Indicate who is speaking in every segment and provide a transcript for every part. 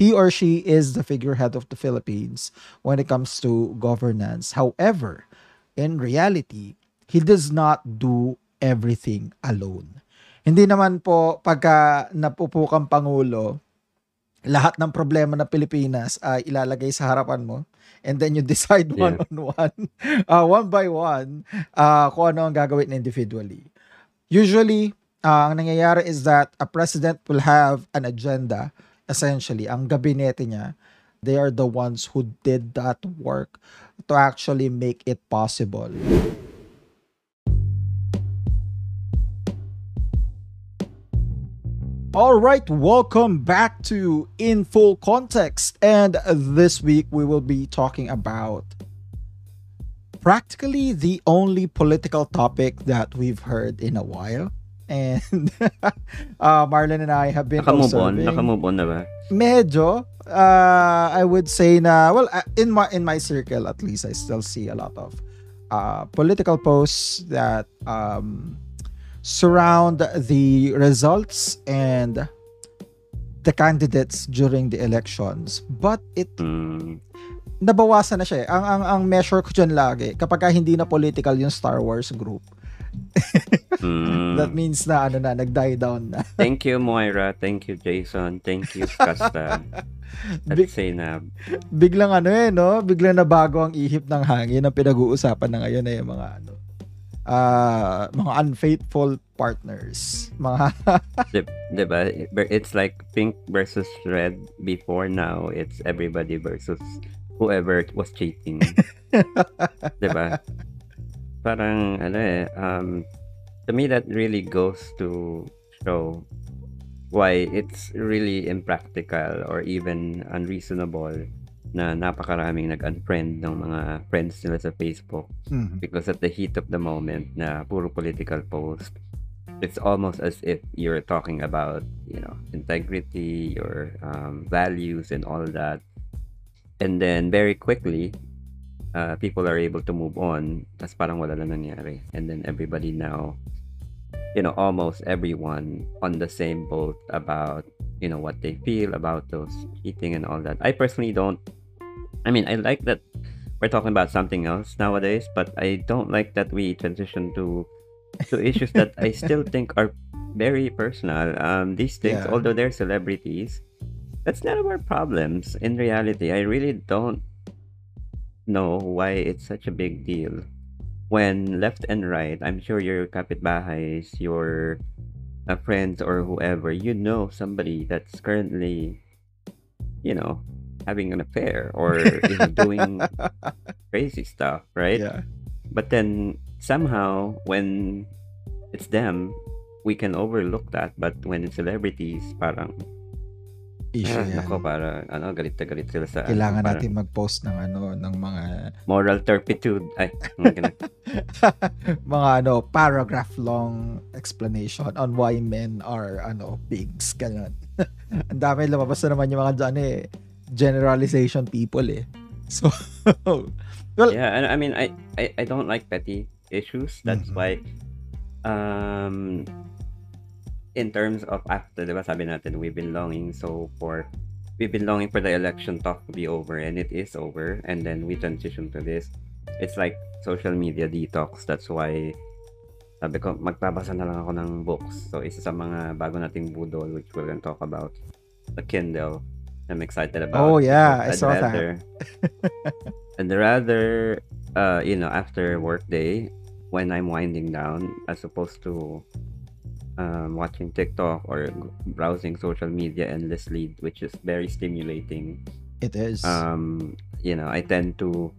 Speaker 1: he or she is the figurehead of the Philippines when it comes to governance. However, in reality, he does not do everything alone. Hindi naman po pagka napupukang pangulo, lahat ng problema ng Pilipinas ay ilalagay sa harapan mo and then you decide one on one, uh, one by one, uh, kung ano ang gagawin individually. Usually, uh, ang nangyayari is that a president will have an agenda, essentially, ang gabinete niya, they are the ones who did that work to actually make it possible. All right, welcome back to In Full Context. And this week we will be talking about practically the only political topic that we've heard in a while. And uh, Marlon and I have been
Speaker 2: Naka-move on? Naka-move on na ba?
Speaker 1: Medyo, uh, I would say na, well, uh, in my in my circle at least, I still see a lot of uh, political posts that um, surround the results and the candidates during the elections. But it
Speaker 2: Mm,
Speaker 1: nabawasan na siya. eh. Ang ang ang measure ko diyan lagi kapag ka hindi na political yung Star Wars group.
Speaker 2: Mm.
Speaker 1: That means na ano na nag-die down na.
Speaker 2: Thank you, Moira. Thank you, Jason. Thank you, Kasta. At
Speaker 1: Big-
Speaker 2: Zainab.
Speaker 1: biglang ano eh, no? Biglang nabago ang ihip ng hangin ang pinag-uusapan na ngayon eh, mga ano, ah mga unfaithful partners. Mga,
Speaker 2: Di, diba? It's like pink versus red before now. It's everybody versus whoever was cheating. diba? Parang, ano eh, um, to me that really goes to show why it's really impractical or even unreasonable na napakaraming nag-unfriend ng mga friends nila sa Facebook
Speaker 1: Mhm.
Speaker 2: because at the heat of the moment na puro political post it's almost as if you're talking about you know integrity your um, values and all that and then very quickly uh, people are able to move on tas parang wala na nangyari. And then everybody now you know almost everyone on the same boat about you know what they feel about those eating and all that. I personally don't i mean i like that we're talking about something else nowadays but i don't like that we transition to to issues that i still think are very personal. Um these things
Speaker 1: Yeah.
Speaker 2: although they're celebrities that's none of our problems. In reality i really don't know why it's such a big deal. When left and right i'm sure your kapitbahays your uh, friends or whoever. You know somebody that's currently you know having an affair or is doing crazy stuff right?
Speaker 1: Yeah.
Speaker 2: but then somehow when it's them we can overlook that. But when it's celebrities parang
Speaker 1: Issue yan.
Speaker 2: nako para ano galit na galit sila sa
Speaker 1: Kailangan
Speaker 2: parang
Speaker 1: natin mag-post ng ano, ng mga
Speaker 2: moral turpitude ay mga
Speaker 1: ano, paragraph long explanation on why men are ano, pigs, ganun. Ang dami lumabas na naman yung mga dyan eh, generalization people eh. So, well,
Speaker 2: yeah and i mean I, I i don't like petty issues that's
Speaker 1: Mhm.
Speaker 2: why um in terms of after diba sabi natin we've been longing so for we've been longing for the election talk to be over and it is over and then we transition to this. It's like social media detox. That's why sabi ko magbabasa na lang ako ng books. So isa sa mga bago nating budol which we're gonna talk about the Kindle. I'm excited about
Speaker 1: Oh, yeah, I saw
Speaker 2: I'd
Speaker 1: that.
Speaker 2: rather I'd rather uh you know after work day when I'm winding down as opposed to um, watching TikTok or browsing social media endlessly which is very stimulating
Speaker 1: it is.
Speaker 2: um you know I tend to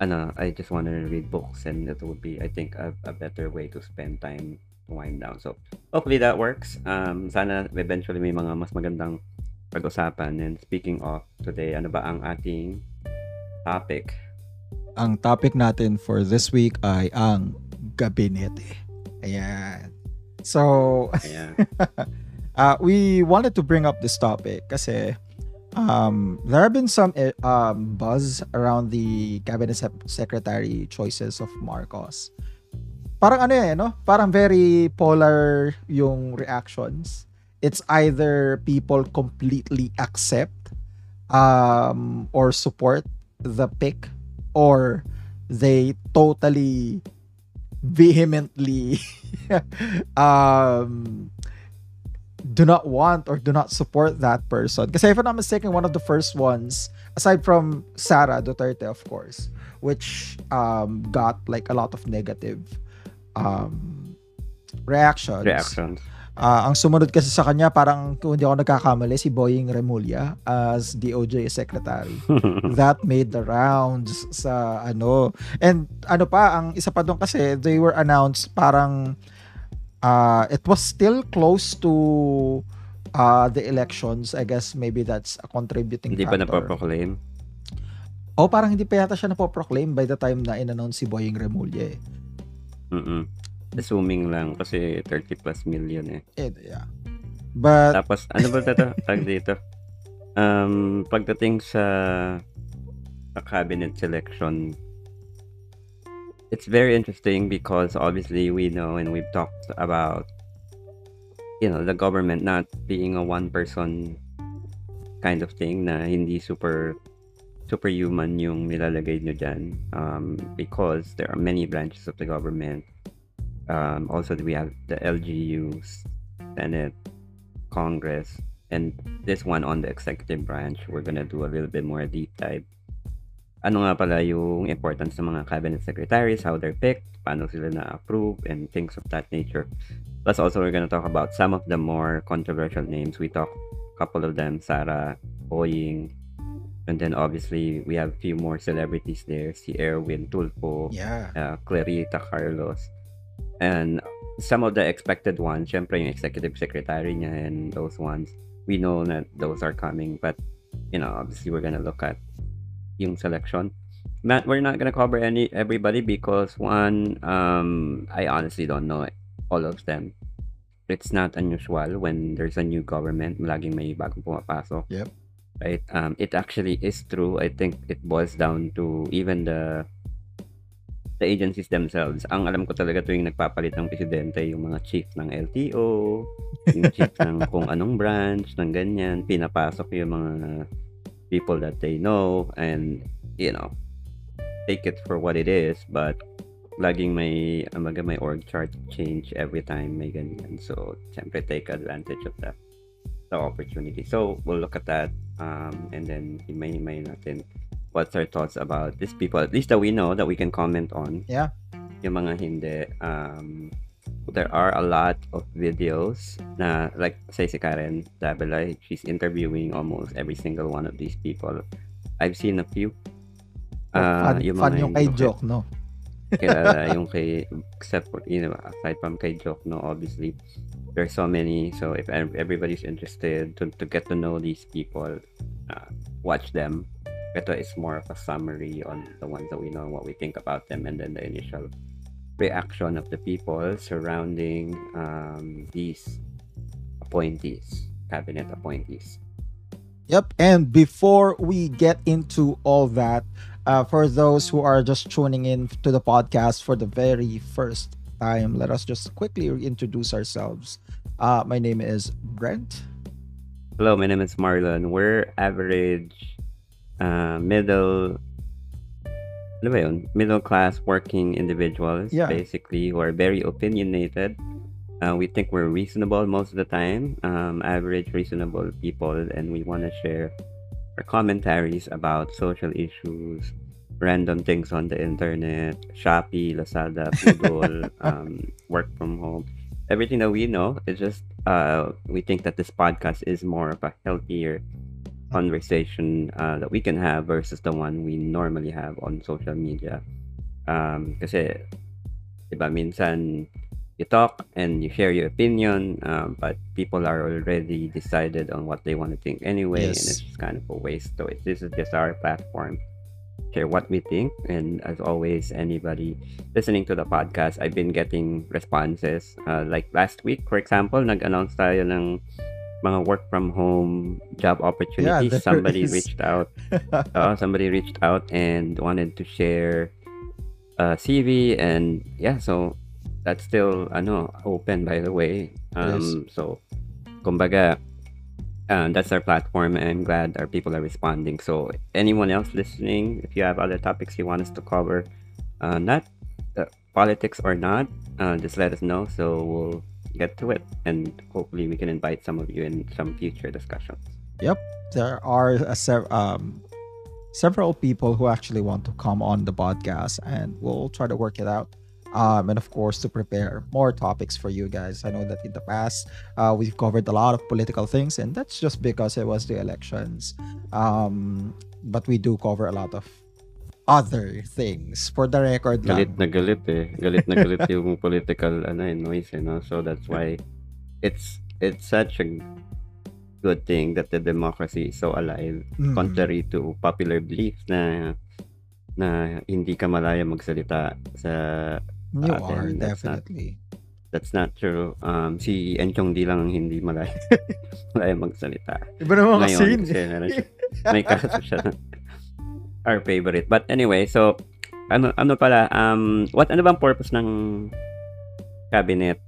Speaker 2: ano I just want to read books and it would be I think a, a better way to spend time to wind down so hopefully that works um sana eventually may mga mas magandang pag-usapan and speaking of today ano ba ang ating topic
Speaker 1: ang topic natin for this week ay ang gabinete. Ayan. So,
Speaker 2: Ayan.
Speaker 1: uh, we wanted to bring up this topic kasi um, there have been some eh, um, buzz around the cabinet sec- secretary choices of Marcos. Parang ano eh, no? Parang very polar yung reactions. It's either people completely accept um, or support the pick or they totally vehemently um, do not want or do not support that person. Because if I'm not mistaken, one of the first ones, aside from Sara Duterte, of course, which um, got like a lot of negative um, reactions.
Speaker 2: Reactions.
Speaker 1: Ah, ang sumunod kasi sa kanya, parang kung hindi ako nagkakamali, si Boying Remulla as DOJ Secretary. That made the rounds sa ano. And ano pa, ang isa pa doon kasi, they were announced parang uh, it was still close to uh, the elections. I guess maybe that's a contributing
Speaker 2: Hindi pa
Speaker 1: factor.
Speaker 2: napaproclaim.
Speaker 1: O parang hindi pa yata siya napoproclaim by the time na in-announce si Boying Remulla eh.
Speaker 2: Mm-mm. Assuming lang kasi 30 plus million eh.
Speaker 1: Eh, yeah. But,
Speaker 2: Tapos ano ba ito? Tag dito. Um, pagdating sa, sa cabinet selection, it's very interesting because obviously we know and we've talked about you know the government not being a one person kind of thing na hindi super superhuman yung nilalagay nyo dyan um, because there are many branches of the government um, also we have the LGUs Senate Congress and this one on the executive branch we're gonna do a little bit more deep dive ano nga pala yung importance ng mga cabinet secretaries, how they're picked, paano sila na-approve, and things of that nature. Plus also, we're gonna talk about some of the more controversial names. We talked a couple of them, Sarah, Boying, and then obviously, we have a few more celebrities there, si Erwin Tulfo,
Speaker 1: yeah.
Speaker 2: uh, Clarita Carlos, and some of the expected ones, syempre yung executive secretary niya and those ones, we know that those are coming, but, you know, obviously, we're gonna look at yung selection. Matt, we're not gonna cover any everybody because one, um, I honestly don't know all of them. It's not unusual when there's a new government, laging may bagong pumapasok.
Speaker 1: Yep.
Speaker 2: Right. Um, it actually is true. I think it boils down to even the the agencies themselves. Ang alam ko talaga tuwing nagpapalit ng presidente, yung mga chief ng LTO, yung chief ng kung anong branch, ng ganyan, pinapasok yung mga people that they know and you know take it for what it is but laging may amaga may org chart change every time may ganyan so syempre take advantage of that the opportunity so we'll look at that um, and then may may natin what's our thoughts about these people at least that we know that we can comment on.
Speaker 1: Yeah.
Speaker 2: yung mga hindi um, there are a lot of videos na like say si Karen Davila she's interviewing almost every single one of these people. I've seen a few. Ah,
Speaker 1: fun,
Speaker 2: yung
Speaker 1: fun yung kay Joke, no?
Speaker 2: kilala yung kay except for you know aside from kay Joke no obviously there's so many. So if everybody's interested to, to get to know these people uh, watch them ito is more of a summary on the ones that we know and what we think about them and then the initial reaction of the people surrounding um, these appointees cabinet appointees
Speaker 1: Yep. And before we get into all that, uh, for those who are just tuning in to the podcast for the very first time, let us just quickly introduce ourselves. Uh, my name is Brent.
Speaker 2: Hello, my name is Marlon. We're average, uh, middle, ano ba yun? Middle class working individuals,
Speaker 1: Yeah.
Speaker 2: basically, who are very opinionated. Uh, we think we're reasonable most of the time, um, average, reasonable people, and we want to share our commentaries about social issues, random things on the internet, Shopee, Lazada, Google, um, work from home everything that we know is just uh we think that this podcast is more of a healthier conversation uh, that we can have versus the one we normally have on social media um kasi diba minsan you talk and you share your opinion um, but people are already decided on what they want to think anyway and
Speaker 1: Yes.
Speaker 2: it's just kind of a waste so it, this is just our platform share what we think and as always anybody listening to the podcast i've been getting responses uh, like last week for example nag-announce tayo ng mga work from home job opportunities
Speaker 1: there
Speaker 2: somebody
Speaker 1: is.
Speaker 2: reached out uh, somebody reached out and wanted to share a cv and yeah so that's still ano open by the way um so kumbaga uh, that's our platform, and I'm glad our people are responding. So, anyone else listening, if you have other topics you want us to cover, uh, not uh, politics or not, uh, just let us know. So we'll get to it, and hopefully we can invite some of you in some future discussions.
Speaker 1: Yep, there are a sev- um, several people who actually want to come on the podcast, and we'll try to work it out. Um, and of course, to prepare more topics for you guys. I know that in the past, uh, we've covered a lot of political things, and that's just because it was the elections. Um, but we do cover a lot of other things. For the record
Speaker 2: Galit
Speaker 1: lang.
Speaker 2: na galit eh. Galit na galit yung political ano, eh, noise, eh, no? So that's why it's it's such a good thing that the democracy is so alive
Speaker 1: Mm.
Speaker 2: contrary to popular beliefs na na hindi ka malaya magsalita sa
Speaker 1: You
Speaker 2: atin,
Speaker 1: are,
Speaker 2: that's not-
Speaker 1: definitely.
Speaker 2: that's not true. Um, si Enchong di lang ang hindi malaya, malaya magsalita.
Speaker 1: Iba naman
Speaker 2: Ngayon,
Speaker 1: kasi yun.
Speaker 2: siya, may kaso siya our favorite. But anyway, so ano ano pala um what ano bang purpose ng cabinet?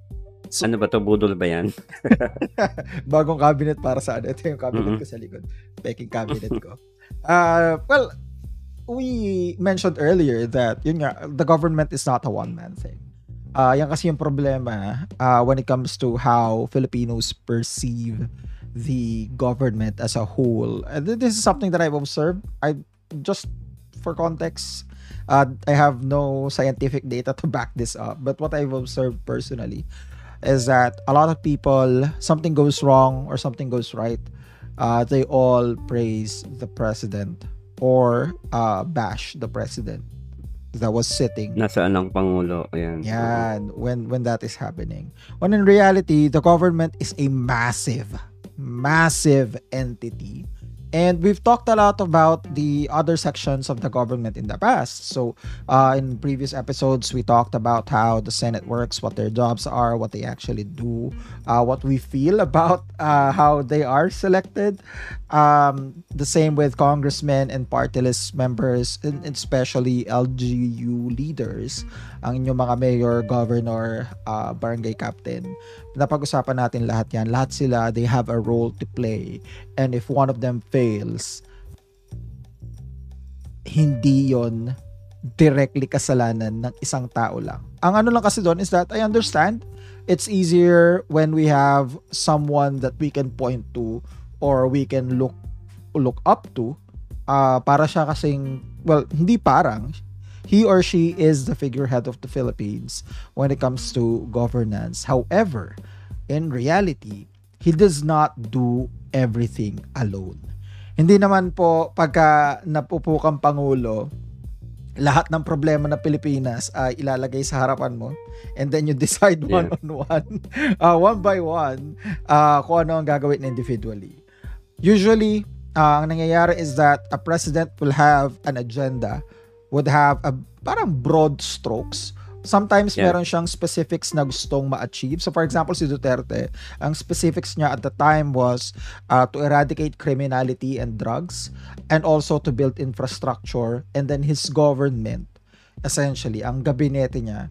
Speaker 1: So-
Speaker 2: ano ba to budol ba yan?
Speaker 1: Bagong cabinet para sa ano. Ito yung cabinet
Speaker 2: Mhm.
Speaker 1: ko sa likod. Peking cabinet ko. Uh, well, we mentioned earlier that yun nga, the government is not a one-man thing. Uh, yan kasi yung problema uh, when it comes to how Filipinos perceive the government as a whole. This is something that I've observed. I just for context, uh, I have no scientific data to back this up. But what I've observed personally is that a lot of people, something goes wrong or something goes right, uh, they all praise the president or uh, bash the president that was sitting
Speaker 2: Nasaan ang pangulo? Ayan.
Speaker 1: yan when when that is happening when in reality the government is a massive massive entity and we've talked a lot about the other sections of the government in the past. So uh, in previous episodes we talked about how the senate works what their jobs are what they actually do uh, what we feel about uh, how they are selected um, the same with congressmen and party list members and especially LGU leaders ang inyong mga mayor, governor, uh, barangay captain. Napag-usapan natin lahat yan. Lahat sila, they have a role to play. And if one of them fails, hindi yon directly kasalanan ng isang tao lang. Ang ano lang kasi doon is that I understand it's easier when we have someone that we can point to or we can look look up to uh, para siya kasing well hindi parang he or she is the figurehead of the Philippines when it comes to governance. However in reality he does not do everything alone. Hindi naman po pagka napupo kang pangulo lahat ng problema ng Pilipinas ay ilalagay sa harapan mo and then you decide one on one uh, one by one uh, kung ano ang gagawin individually usually uh, ang nangyayari is that a president will have an agenda would have a parang broad strokes sometimes
Speaker 2: Yeah.
Speaker 1: meron siyang specifics na gustong ma-achieve. So for example, si Duterte, ang specifics niya at the time was uh, to eradicate criminality and drugs and also to build infrastructure and then his government essentially ang gabinete niya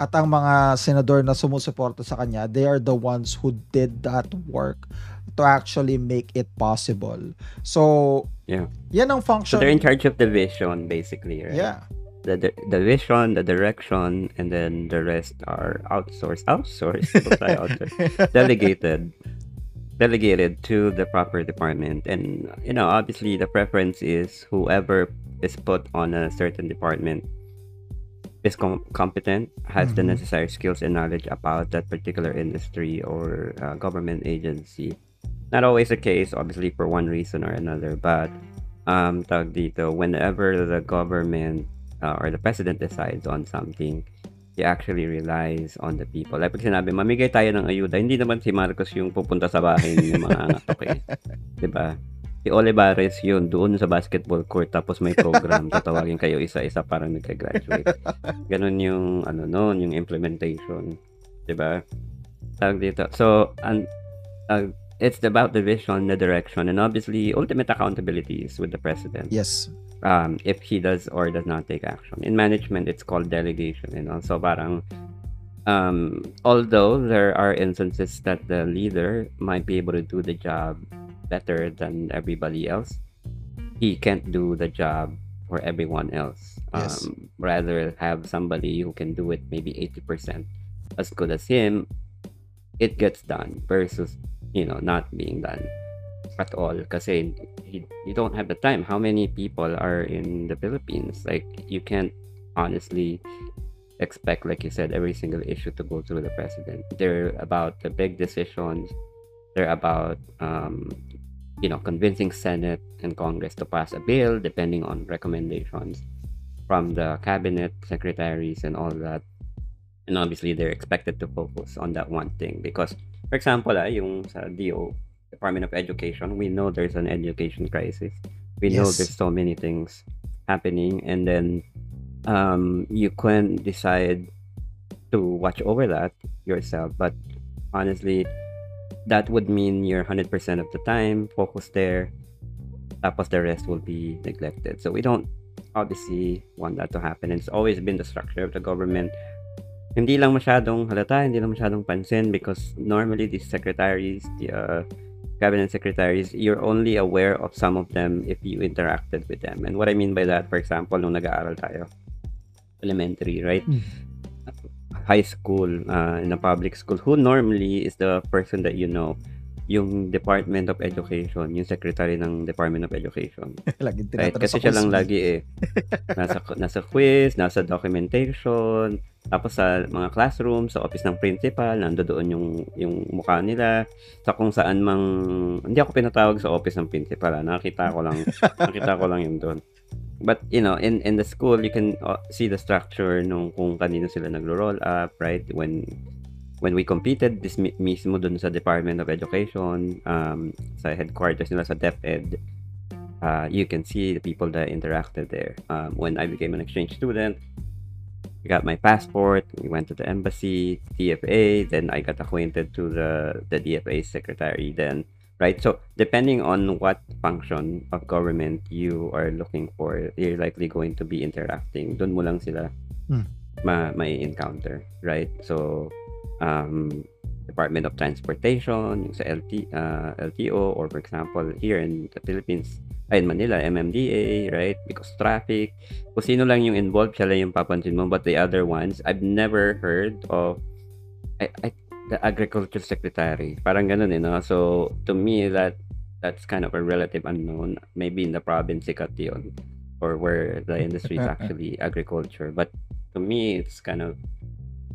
Speaker 1: at ang mga senador na sumusuporta sa kanya they are the ones who did that work to actually make it possible so
Speaker 2: Yeah.
Speaker 1: yan ang
Speaker 2: So
Speaker 1: function
Speaker 2: they're in charge of the vision, basically, right?
Speaker 1: yeah
Speaker 2: The, the, the vision, the direction, and then the rest are outsourced. Outsourced? Outsourced? Delegated. Delegated to the proper department. And, you know, obviously the preference is whoever is put on a certain department is com- competent, has the
Speaker 1: Mhm.
Speaker 2: necessary skills and knowledge about that particular industry or uh, government agency. Not always the case, obviously, for one reason or another, but um, tawag dito, whenever the government uh, or the president decides on something, he actually relies on the people. Like pag sinabi, mamigay tayo ng ayuda, hindi naman si Marcos yung pupunta sa bahay ng mga angatok eh. 'Di ba? Si Olivares yun, doon sa basketball court, tapos may program, tatawagin kayo isa-isa para nagka-graduate. Ganun yung, ano noon, yung implementation. 'Di ba? Tawag dito. So, an, uh, it's about the vision, the direction, and obviously, ultimate accountability is with the president
Speaker 1: yes
Speaker 2: um, if he does or does not take action. In management, it's called delegation. You know, so parang um, although there are instances that the leader might be able to do the job better than everybody else, he can't do the job for everyone else.
Speaker 1: Yes.
Speaker 2: Um, rather have somebody who can do it maybe 80% as good as him, it gets done versus, you know, not being done at all you, you don't have the time. How many people are in the Philippines? Like, you can't honestly expect, like you said, every single issue to go through the president. They're about the big decisions. They're about, um, you know, convincing Senate and Congress to pass a bill, depending on recommendations from the cabinet secretaries and all that. And obviously, they're expected to focus on that one thing because, for example, ah, yung sa DO, Department of Education, we know there's an education crisis. We know there's so many things happening, and then um, you can decide to watch over that yourself. But honestly, that would mean you're 100% of the time focused there. Tapos the rest will be neglected. So we don't obviously want that to happen. It's always been the structure of the government. Hindi lang masyadong halata, hindi lang masyadong pansin because normally these secretaries, the uh, cabinet secretaries, you're only aware of some of them if you interacted with them. And what I mean by that, for example, nung nag-aaral tayo, elementary, right?
Speaker 1: Mm.
Speaker 2: High school, uh, in a public school, who normally is the person that you know, yung Department of Education, yung secretary ng Department of Education. Right? Kasi siya lang lagi eh. Nasa, nasa quiz, nasa documentation, tapos sa mga classroom, sa office ng principal, nandoon yung, yung mukha nila. Sa kung saan mang, hindi ako pinatawag sa office ng principal. ah. Nakita ko lang, nakita ko lang yung doon. But, you know, in, in the school, you can uh, see the structure nung kung kanino sila nagro-roll up, right? When when we competed this mi- mismo dun sa Department of Education, um, sa headquarters nila sa DepEd, uh, you can see the people that interacted there. Um, when I became an exchange student, I got my passport. We went to the embassy, DFA. Then I got acquainted to the the DFA secretary. Then right. So depending on what function of government you are looking for, you're likely going to be interacting. Doon mo lang sila
Speaker 1: Hmm.
Speaker 2: ma may encounter, right? So um, Department of Transportation, yung sa LT, uh, LTO, or for example, here in the Philippines, ay in Manila, MMDA, right? Because traffic, kung sino lang yung involved, siya lang yung papansin mo. But the other ones, I've never heard of I, I, the agriculture secretary. Parang ganun, eh, no? So, to me, that that's kind of a relative unknown. Maybe in the province, sikat yun. Or where the industry is actually agriculture. But to me, it's kind of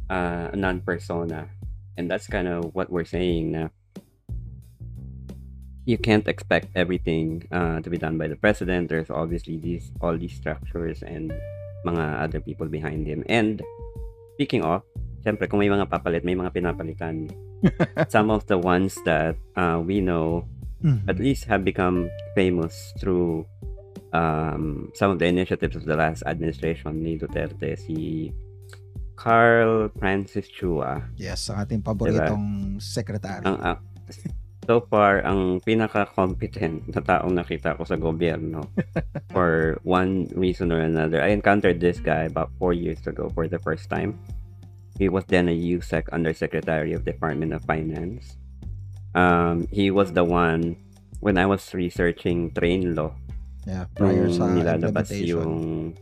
Speaker 2: uh, a non-persona. And that's kind of what we're saying na you can't expect everything uh, to be done by the president. There's obviously these all these structures and mga other people behind him. And speaking of, syempre kung may mga papalit, may mga pinapalitan. Some of the ones that uh, we know
Speaker 1: Mhm.
Speaker 2: at least have become famous through um, some of the initiatives of the last administration ni Duterte, si Carl Francis Chua.
Speaker 1: Yes, ang ating paboritong secretary.
Speaker 2: Ang, ang- so far, ang pinaka-competent na taong nakita ko sa gobyerno for one reason or another. I encountered this guy about four years ago for the first time. He was then a USEC Undersecretary of Department of Finance. Um, he was the one when I was researching train law
Speaker 1: yeah, prior sa
Speaker 2: nilalabas yung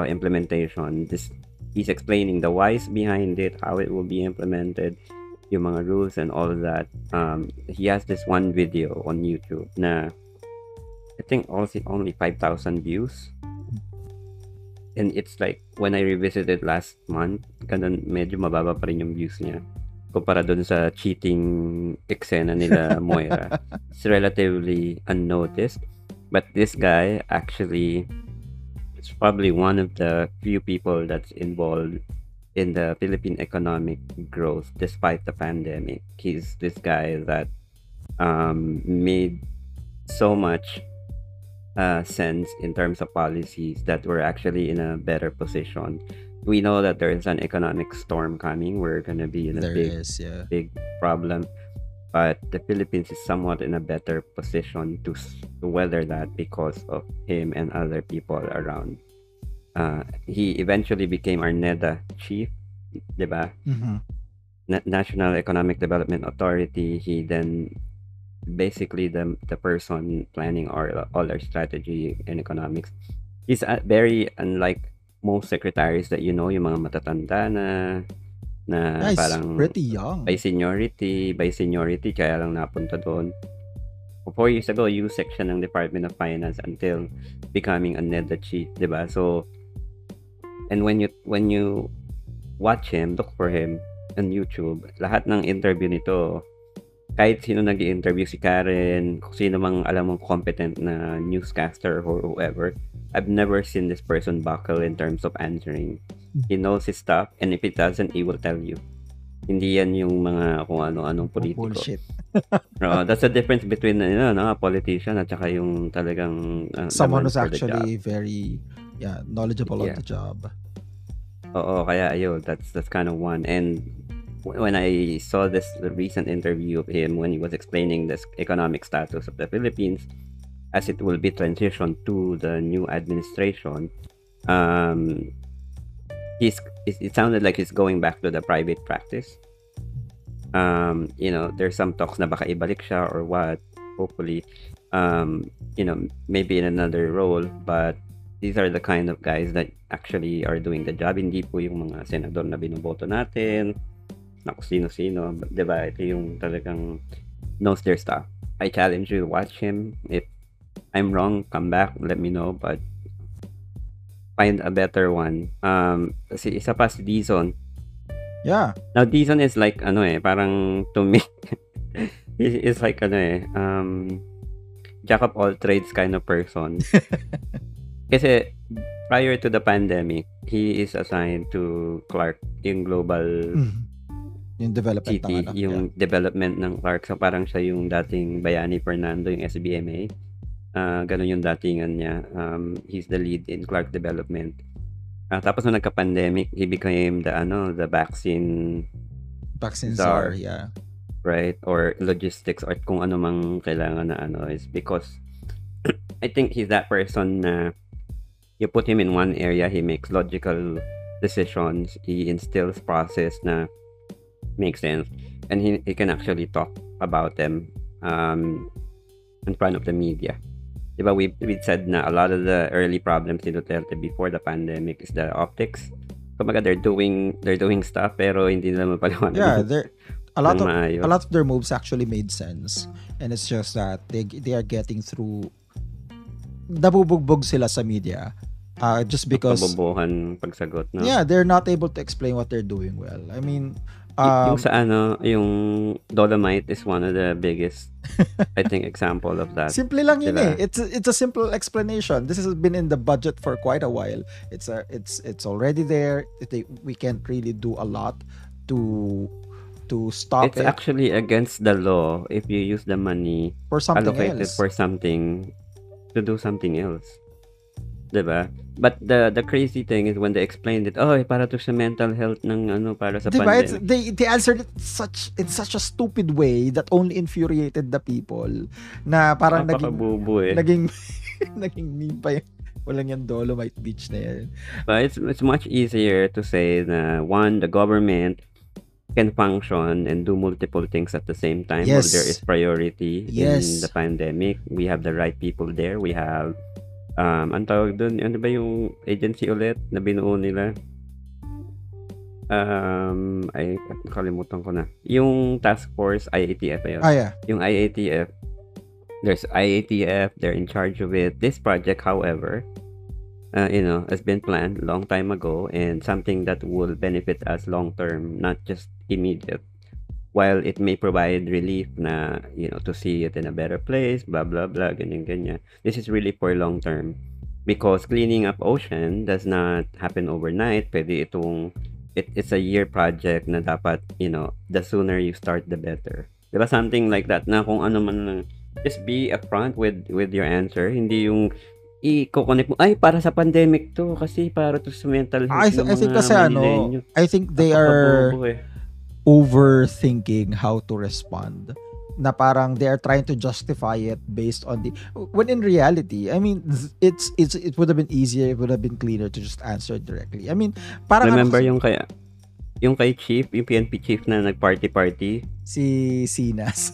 Speaker 2: uh, implementation. This, he's explaining the whys behind it, how it will be implemented, yung mga rules and all that. Um, he has this one video on YouTube na I think also only 5,000 views. And it's like, when I revisited last month, ganun, medyo mababa pa rin yung views niya. Kumpara dun sa cheating eksena nila Moira. It's relatively unnoticed. But this guy actually is probably one of the few people that's involved in the Philippine economic growth despite the pandemic. He's this guy that um, made so much uh, sense in terms of policies that we're actually in a better position. We know that there is an economic storm coming. We're gonna be in a
Speaker 1: There
Speaker 2: big
Speaker 1: is, yeah.
Speaker 2: big problem. But the Philippines is somewhat in a better position to, to weather that because of him and other people around. Uh, he eventually became our NEDA chief, diba?
Speaker 1: Mhm.
Speaker 2: Na- National Economic Development Authority. He then basically the the person planning our all our strategy and economics. He's uh, very unlike most secretaries that you know, yung mga matatanda na na
Speaker 1: he's
Speaker 2: parang
Speaker 1: pretty young.
Speaker 2: by seniority, by seniority kaya lang napunta doon. Four years ago, USEC siya ng Department of Finance until becoming a NEDA chief, 'di ba? So and when you when you watch him, look for him on YouTube, lahat ng interview nito, kahit sino nag interview si Karen, kung sino mang alam mong competent na newscaster or whoever, I've never seen this person buckle in terms of answering. He knows his stuff and if he doesn't, he will tell you. Hindi yan yung mga kung ano-anong politiko.
Speaker 1: Bullshit.
Speaker 2: Oo, that's the difference between you know, no, politician at saka yung talagang uh,
Speaker 1: Someone who's actually very yeah knowledgeable
Speaker 2: Yeah.
Speaker 1: on the job.
Speaker 2: oh kaya ayun, that's that's kind of one. And when I saw this recent interview of him when he was explaining this economic status of the Philippines as it will be transitioned to the new administration, um, he's it, it sounded like he's going back to the private practice. Um, you know, there's some talks na baka ibalik siya or what. Hopefully, um, you know, maybe in another role, but these are the kind of guys that actually are doing the job. Hindi po yung mga senador na binoboto natin, na kung sino-sino. Di ba? Ito yung talagang knows their stuff. I challenge you to watch him. If I'm wrong, come back, let me know. But find a better one. Um, kasi isa pa si Dizon.
Speaker 1: Yeah.
Speaker 2: Now, Dizon is like, ano eh, parang to me, is like, ano eh, um, jack of all trades kind of person. Kasi, prior to the pandemic, he is assigned to Clark, yung global
Speaker 1: Mm. Yung development ng
Speaker 2: city,
Speaker 1: ano.
Speaker 2: yung development ng Clark. So, parang siya yung dating Bayani Fernando, yung SBMA. Ah, ganun yung datingan niya. Um, he's the lead in Clark Development. Ah, tapos nung nagka-pandemic, he became the ano, the vaccine
Speaker 1: yeah. Vaccine
Speaker 2: czar.
Speaker 1: czar, yeah.
Speaker 2: right? Or logistics or kung ano mang kailangan na ano is because I think he's that person na you put him in one area, he makes logical decisions, he instills process na makes sense, and he, he can actually talk about them um, in front of the media. Diba, we, we said na a lot of the early problems ni Duterte before the pandemic is the optics. Kumbaga, they're doing they're doing stuff pero hindi nila mapaliwanag.
Speaker 1: Yeah, there a lot of
Speaker 2: maayos.
Speaker 1: a lot of their moves actually made sense. And it's just that they they are getting through nabubugbog sila sa media uh, just because
Speaker 2: Kabobohan pagsagot, no?
Speaker 1: yeah, they're not able to explain what they're doing well. I mean, um,
Speaker 2: yung sa ano, yung Dolomite is one of the biggest, I think, example of that.
Speaker 1: Simple lang yun
Speaker 2: Diba?
Speaker 1: eh. It's a, it's a simple explanation. This has been in the budget for quite a while. It's a it's it's already there. It, they- we can't really do a lot to to stop
Speaker 2: It's
Speaker 1: it
Speaker 2: actually against the law if you use the money
Speaker 1: for something
Speaker 2: allocated
Speaker 1: else.
Speaker 2: for something to do something else. Diba? But the the crazy thing is when they explained it, oh, para to sa mental health ng ano, para sa
Speaker 1: Diba? It's,
Speaker 2: pandemic.
Speaker 1: they they answered it such in such a stupid way that only infuriated the people na parang naging
Speaker 2: eh.
Speaker 1: naging naging meme pa yung walang yung Dolomite Beach na yan.
Speaker 2: But it's it's much easier to say na one, the government can function and do multiple things at the same time
Speaker 1: Yes.
Speaker 2: while there is priority
Speaker 1: Yes.
Speaker 2: in the pandemic. We have the right people there. We have um ang tawag doon, ano ba yung agency ulit na binuo nila? Um, ay, nakalimutan ko na. Yung task force, IATF ba yun?
Speaker 1: Ah yeah.
Speaker 2: yung IATF, there's IATF, they're in charge of it. This project, however, uh, you know, has been planned long time ago and something that will benefit us long term, not just immediate. While it may provide relief na, you know, to see it in a better place, blah, blah, blah, ganyan, ganyan. This is really for long term. Because cleaning up ocean does not happen overnight. Pwede itong, it, it's a year project na dapat, you know, the sooner you start, the better. Diba? Something like that na kung ano man just be upfront with with your answer. Hindi yung i-connect mo, ay, para sa pandemic to, kasi para to sa mental health
Speaker 1: I, th- I think kasi ano. I think they are
Speaker 2: eh.
Speaker 1: Overthinking how to respond na parang they are trying to justify it based on the when in reality I mean it's it's it would have been easier it would have been cleaner to just answer directly. I mean parang ano
Speaker 2: Remember
Speaker 1: kasi-
Speaker 2: yung kaya yung kay Chief, yung PNP Chief na nag-party-party,
Speaker 1: si Sinas.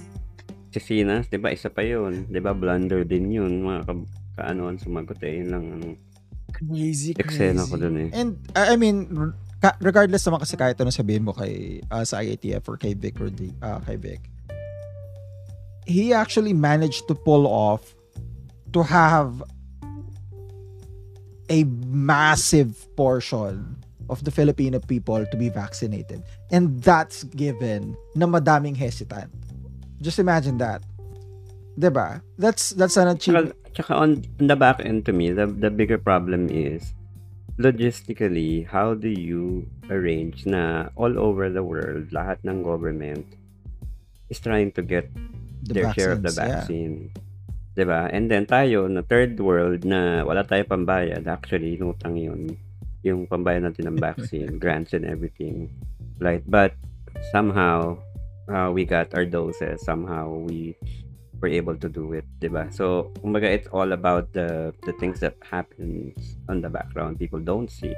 Speaker 2: Casinas, 'di ba, isa pa 'yun, 'di ba, blunder din 'yun, mga ka kaanohan sumagot, eh, 'yun lang ano,
Speaker 1: Crazy,
Speaker 2: eksena ko
Speaker 1: crazy.
Speaker 2: dun, eh.
Speaker 1: And I mean, ka- regardless naman kasi kahit ano sabihin mo kay ah, sa IATF or kay Vic or di, ah, kay Vic, he actually managed to pull off to have a massive portion of the Filipino people to be vaccinated. And that's given na madaming hesitant. Just imagine that. 'Di ba? That's that's an achievement.
Speaker 2: Tsaka, tsaka on, on the back end to me, the, the bigger problem is, logistically, how do you arrange na all over the world, lahat ng government is trying to get
Speaker 1: The
Speaker 2: their share of the
Speaker 1: vaccines, yeah.
Speaker 2: vaccine. 'Di ba? And then tayo, na third world, na wala tayo pambayad, actually, inutang yun, yung pambayad natin ng vaccine, grants and everything. Right? But, somehow, uh, we got our doses. Somehow, we were able to do it, 'di ba? So, kumbaga it's all about the the things that happens on the background people don't see.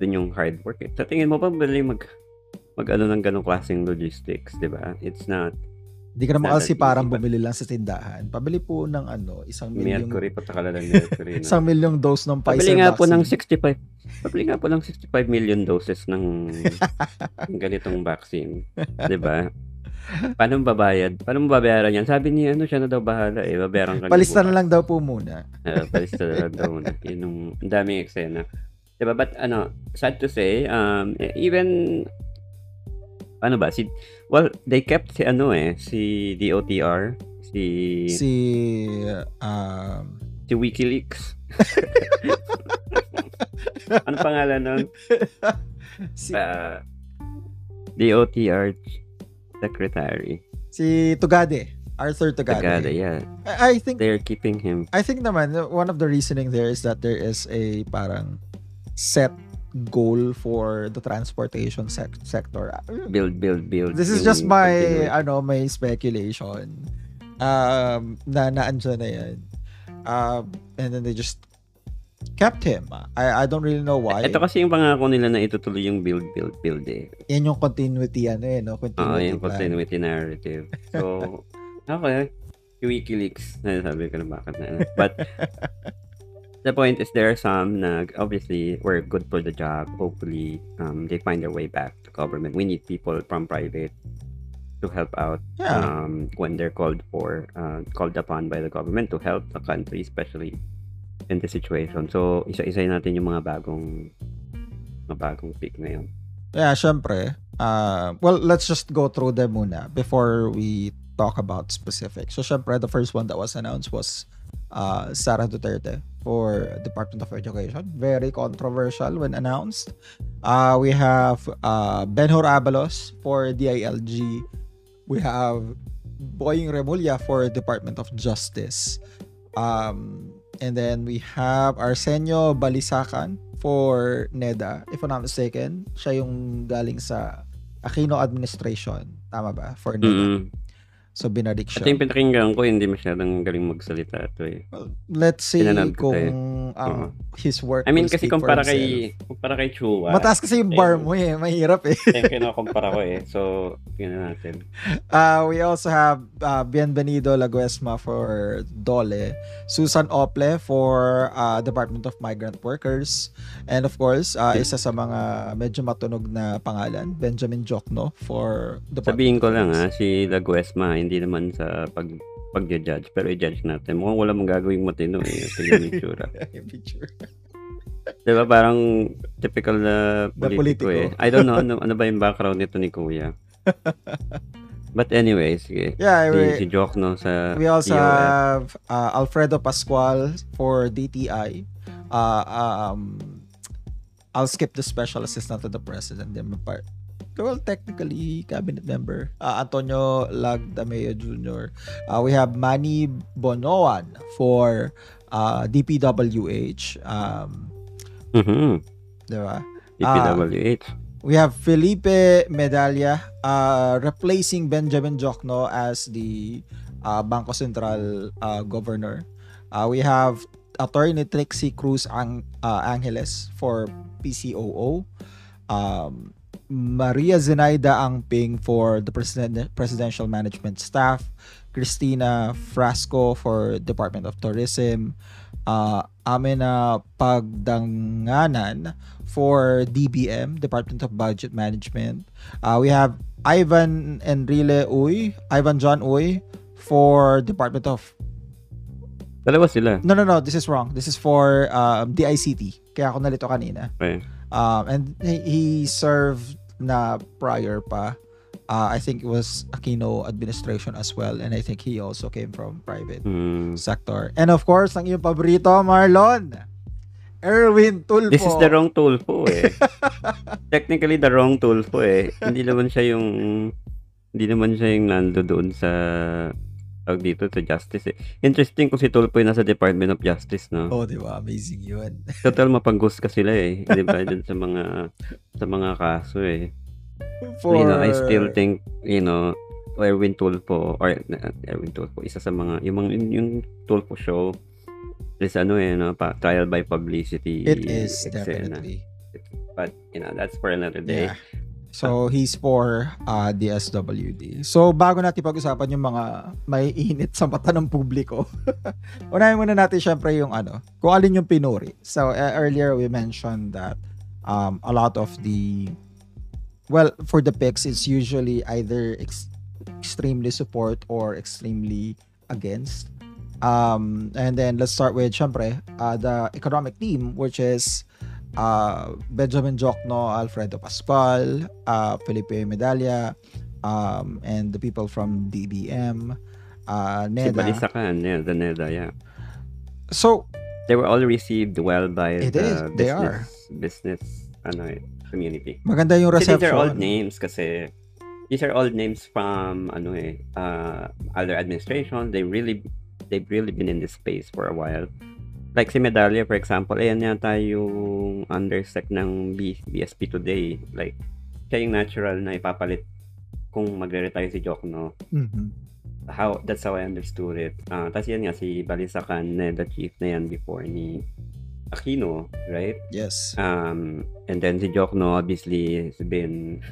Speaker 2: Dun yung hard work. Sa tingin mo ba madaling mag mag ano ng ganong klaseng logistics, 'di ba? It's not
Speaker 1: Hindi ka naman kasi
Speaker 2: easy,
Speaker 1: parang
Speaker 2: but-
Speaker 1: bumili lang sa tindahan. Pabili po ng ano, isang milyong,
Speaker 2: Mercury pa takala ng Mercury. no?
Speaker 1: isang milyong dose ng Pfizer
Speaker 2: Pabili nga po ng
Speaker 1: vaccine.
Speaker 2: 65 Pabili nga po ng 65 million doses ng, ng ganitong vaccine, ba? Paano babayad? Paano babayaran yan? Sabi niya, ano siya na daw bahala eh. Babayaran ka
Speaker 1: Palista na lang daw po muna.
Speaker 2: Uh, palista na lang daw muna. Yun yung daming eksena. Diba? But ano, sad to say, um, even, ano ba, si, well, they kept si ano eh, si DOTR, si, si,
Speaker 1: Si, um,
Speaker 2: WikiLeaks. ano pangalan nun?
Speaker 1: si,
Speaker 2: Uh, DOTR secretary.
Speaker 1: si Tugade. Arthur Tugade.
Speaker 2: Tagada, yeah.
Speaker 1: I, I think
Speaker 2: They're keeping him.
Speaker 1: I think naman one of the reasoning there is that there is a parang set goal for the transportation sec- sector.
Speaker 2: Build, build, build.
Speaker 1: This is just my
Speaker 2: continuity.
Speaker 1: ano, my speculation. Um na naandyan na yan. Um and then they just kept him. I I don't really know why.
Speaker 2: Ito kasi yung pangako nila na itutuloy yung build, build, build eh.
Speaker 1: Yan yung continuity ano eh, no?
Speaker 2: Oo,
Speaker 1: Continuity
Speaker 2: yung
Speaker 1: plan.
Speaker 2: continuity narrative. So, okay. WikiLeaks, nasabi ko na bakit na. ano. But, the point is there are some na obviously were good for the job. Hopefully, um, they find their way back to government. We need people from private to help out
Speaker 1: Yeah.
Speaker 2: um, when they're called for, uh, called upon by the government to help the country, especially in this situation. So, isa-isa natin yung mga bagong mga bagong pick ngayon.
Speaker 1: Yeah, syempre. Uh, well, let's just go through them muna before we talk about specifics. So, syempre, the first one that was announced was uh, Sara Duterte for Department of Education. Very controversial when announced. Uh, we have uh, Benhur Abalos for DILG. We have Boying Remulla for Department of Justice. Um, and then we have Arsenio Balisacan for NEDA. If I'm not mistaken, siya yung galing sa Aquino Administration. Tama ba? For NEDA.
Speaker 2: Mm.
Speaker 1: So, binarik
Speaker 2: At
Speaker 1: siya.
Speaker 2: yung pinakinggan ko, hindi masyadong galing magsalita ito eh.
Speaker 1: Well, let's see
Speaker 2: Pinanood
Speaker 1: kung
Speaker 2: tayo.
Speaker 1: um, his work
Speaker 2: I mean, kasi kumpara kay, kumpara kay Chua,
Speaker 1: Mataas kasi yung bar
Speaker 2: Ayun.
Speaker 1: mo eh. Mahirap eh.
Speaker 2: yung kinukumpara ko eh. So, tingnan natin.
Speaker 1: Uh, we also have uh, Bienvenido Laguesma for Dole, Susan Ople for uh, Department of Migrant Workers, and of course, uh, isa sa mga medyo matunog na pangalan, Benjamin Jokno for Department
Speaker 2: Sabihin ko lang ha, si Laguesma, hindi naman sa pag pag-judge, pero i-judge natin. Mukhang wala mong gagawing matino eh. Tingnan yung itsura.
Speaker 1: Picture.
Speaker 2: Diba parang typical na
Speaker 1: Na
Speaker 2: politiko,
Speaker 1: politiko.
Speaker 2: eh. I don't know ano, ano ba yung background nito ni Kuya. But anyway, sige.
Speaker 1: Yeah,
Speaker 2: Si,
Speaker 1: we,
Speaker 2: si Joke no sa
Speaker 1: we also
Speaker 2: POF.
Speaker 1: have uh, Alfredo Pascual for DTI. Uh, um, I'll skip the special assistant to the president. Then. Well, technically, cabinet member. Uh, Antonio Lagdameo Jr. Uh, we have Manny Bonoan for uh, DPWH. Um,
Speaker 2: Mhm.
Speaker 1: diba?
Speaker 2: DPWH.
Speaker 1: We have Felipe Medalla uh, replacing Benjamin Jokno as the uh, Bangko Sentral uh, governor. Uh, we have Attorney Trixie Cruz Ang- uh, Angeles for PCOO. Um, Maria Zenaida Angping for the president- presidential management staff. Christina Frasco for Department of Tourism, uh, Amina Pagdanganan for DBM, Department of Budget Management. Uh, we have Ivan Enrile Uy, Ivan John Uy for Department of
Speaker 2: Dalawa sila.
Speaker 1: No, no, no. This is wrong. This is for um, DICT. Kaya ako nalito kanina.
Speaker 2: Okay.
Speaker 1: Um, and he, he served na prior pa. Uh, I think it was Aquino administration as well. And I think he also came from private
Speaker 2: Hmm.
Speaker 1: sector. And of course, ang iyong paborito, Marlon. Erwin Tulfo.
Speaker 2: This is the wrong tool po eh. Technically the wrong tool po eh. Hindi naman siya yung hindi naman siya yung nando doon sa tawag dito sa justice eh. Interesting kung si Tulpo yung nasa Department of Justice, no?
Speaker 1: Oh, di ba? Amazing yun.
Speaker 2: Total mapanggus ka sila eh. Di ba? Dun sa mga sa mga kaso eh.
Speaker 1: For...
Speaker 2: You know, I still think, you know, Erwin Tulpo or uh, Erwin Tulpo, isa sa mga yung mga yung Tulpo show is ano eh, no, pa, trial by publicity.
Speaker 1: It is,
Speaker 2: eksena.
Speaker 1: definitely.
Speaker 2: But, you know, that's for another day.
Speaker 1: Yeah. So, he's for uh, DSWD. So, bago natin pag-usapan yung mga may init sa mata ng publiko, unahin muna natin syempre yung ano, kung alin yung pinuri. So, uh, earlier we mentioned that um, a lot of the, well, for the picks, it's usually either ex- extremely support or extremely against. Um, and then let's start with, syempre, uh, the economic team, which is uh, Benjamin Jokno, Alfredo Pascual, uh, Felipe Medalla, um, and the people from DBM, uh,
Speaker 2: Si
Speaker 1: NEDA.
Speaker 2: Balisacan, yeah, the NEDA, yeah.
Speaker 1: So,
Speaker 2: They were all received well by
Speaker 1: It
Speaker 2: the
Speaker 1: is, they are.
Speaker 2: business, business ano community.
Speaker 1: maganda yung
Speaker 2: Kasi these are
Speaker 1: reception.
Speaker 2: old names kasi these are old names from ano eh, uh, other administration. They really they've really been in this space for a while. Like si Medallia, for example, ayan yata yung undersec ng B, BSP today. Like, siya yung natural na ipapalit kung magre-retire si Jokno.
Speaker 1: Mhm.
Speaker 2: How, that's how I understood it. Uh, Tapos yan nga, si Balisacan, na the chief na yan before ni Aquino, right?
Speaker 1: Yes.
Speaker 2: Um, and then si Jokno obviously has been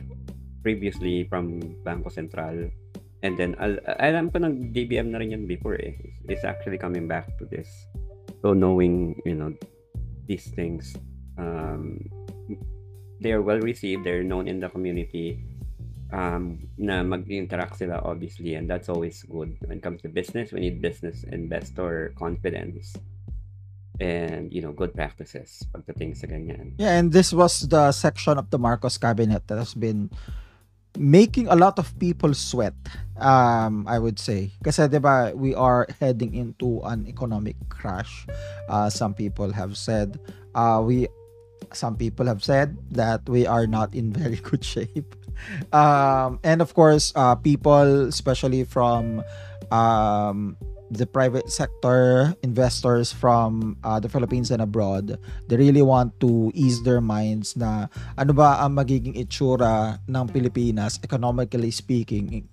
Speaker 2: previously from Bangko Sentral. And then, al- alam ko ng DBM na rin yan before eh. It's actually coming back to this. So knowing, you know, these things, um, they are well received, they're known in the community, um, na mag-interact sila obviously, and that's always good. When it comes to business, we need business investor confidence and, you know, good practices pagdating sa ganyan.
Speaker 1: Yeah, and this was the section of the Marcos cabinet that has been making a lot of people sweat. Um, I would say, kasi 'di ba, we are heading into an economic crash. Uh, some people have said, uh, we, some people have said that we are not in very good shape. Um, and of course, uh, people, especially from um, the private sector, investors from uh, the Philippines and abroad, they really want to ease their minds na ano ba ang magiging itsura ng Pilipinas economically speaking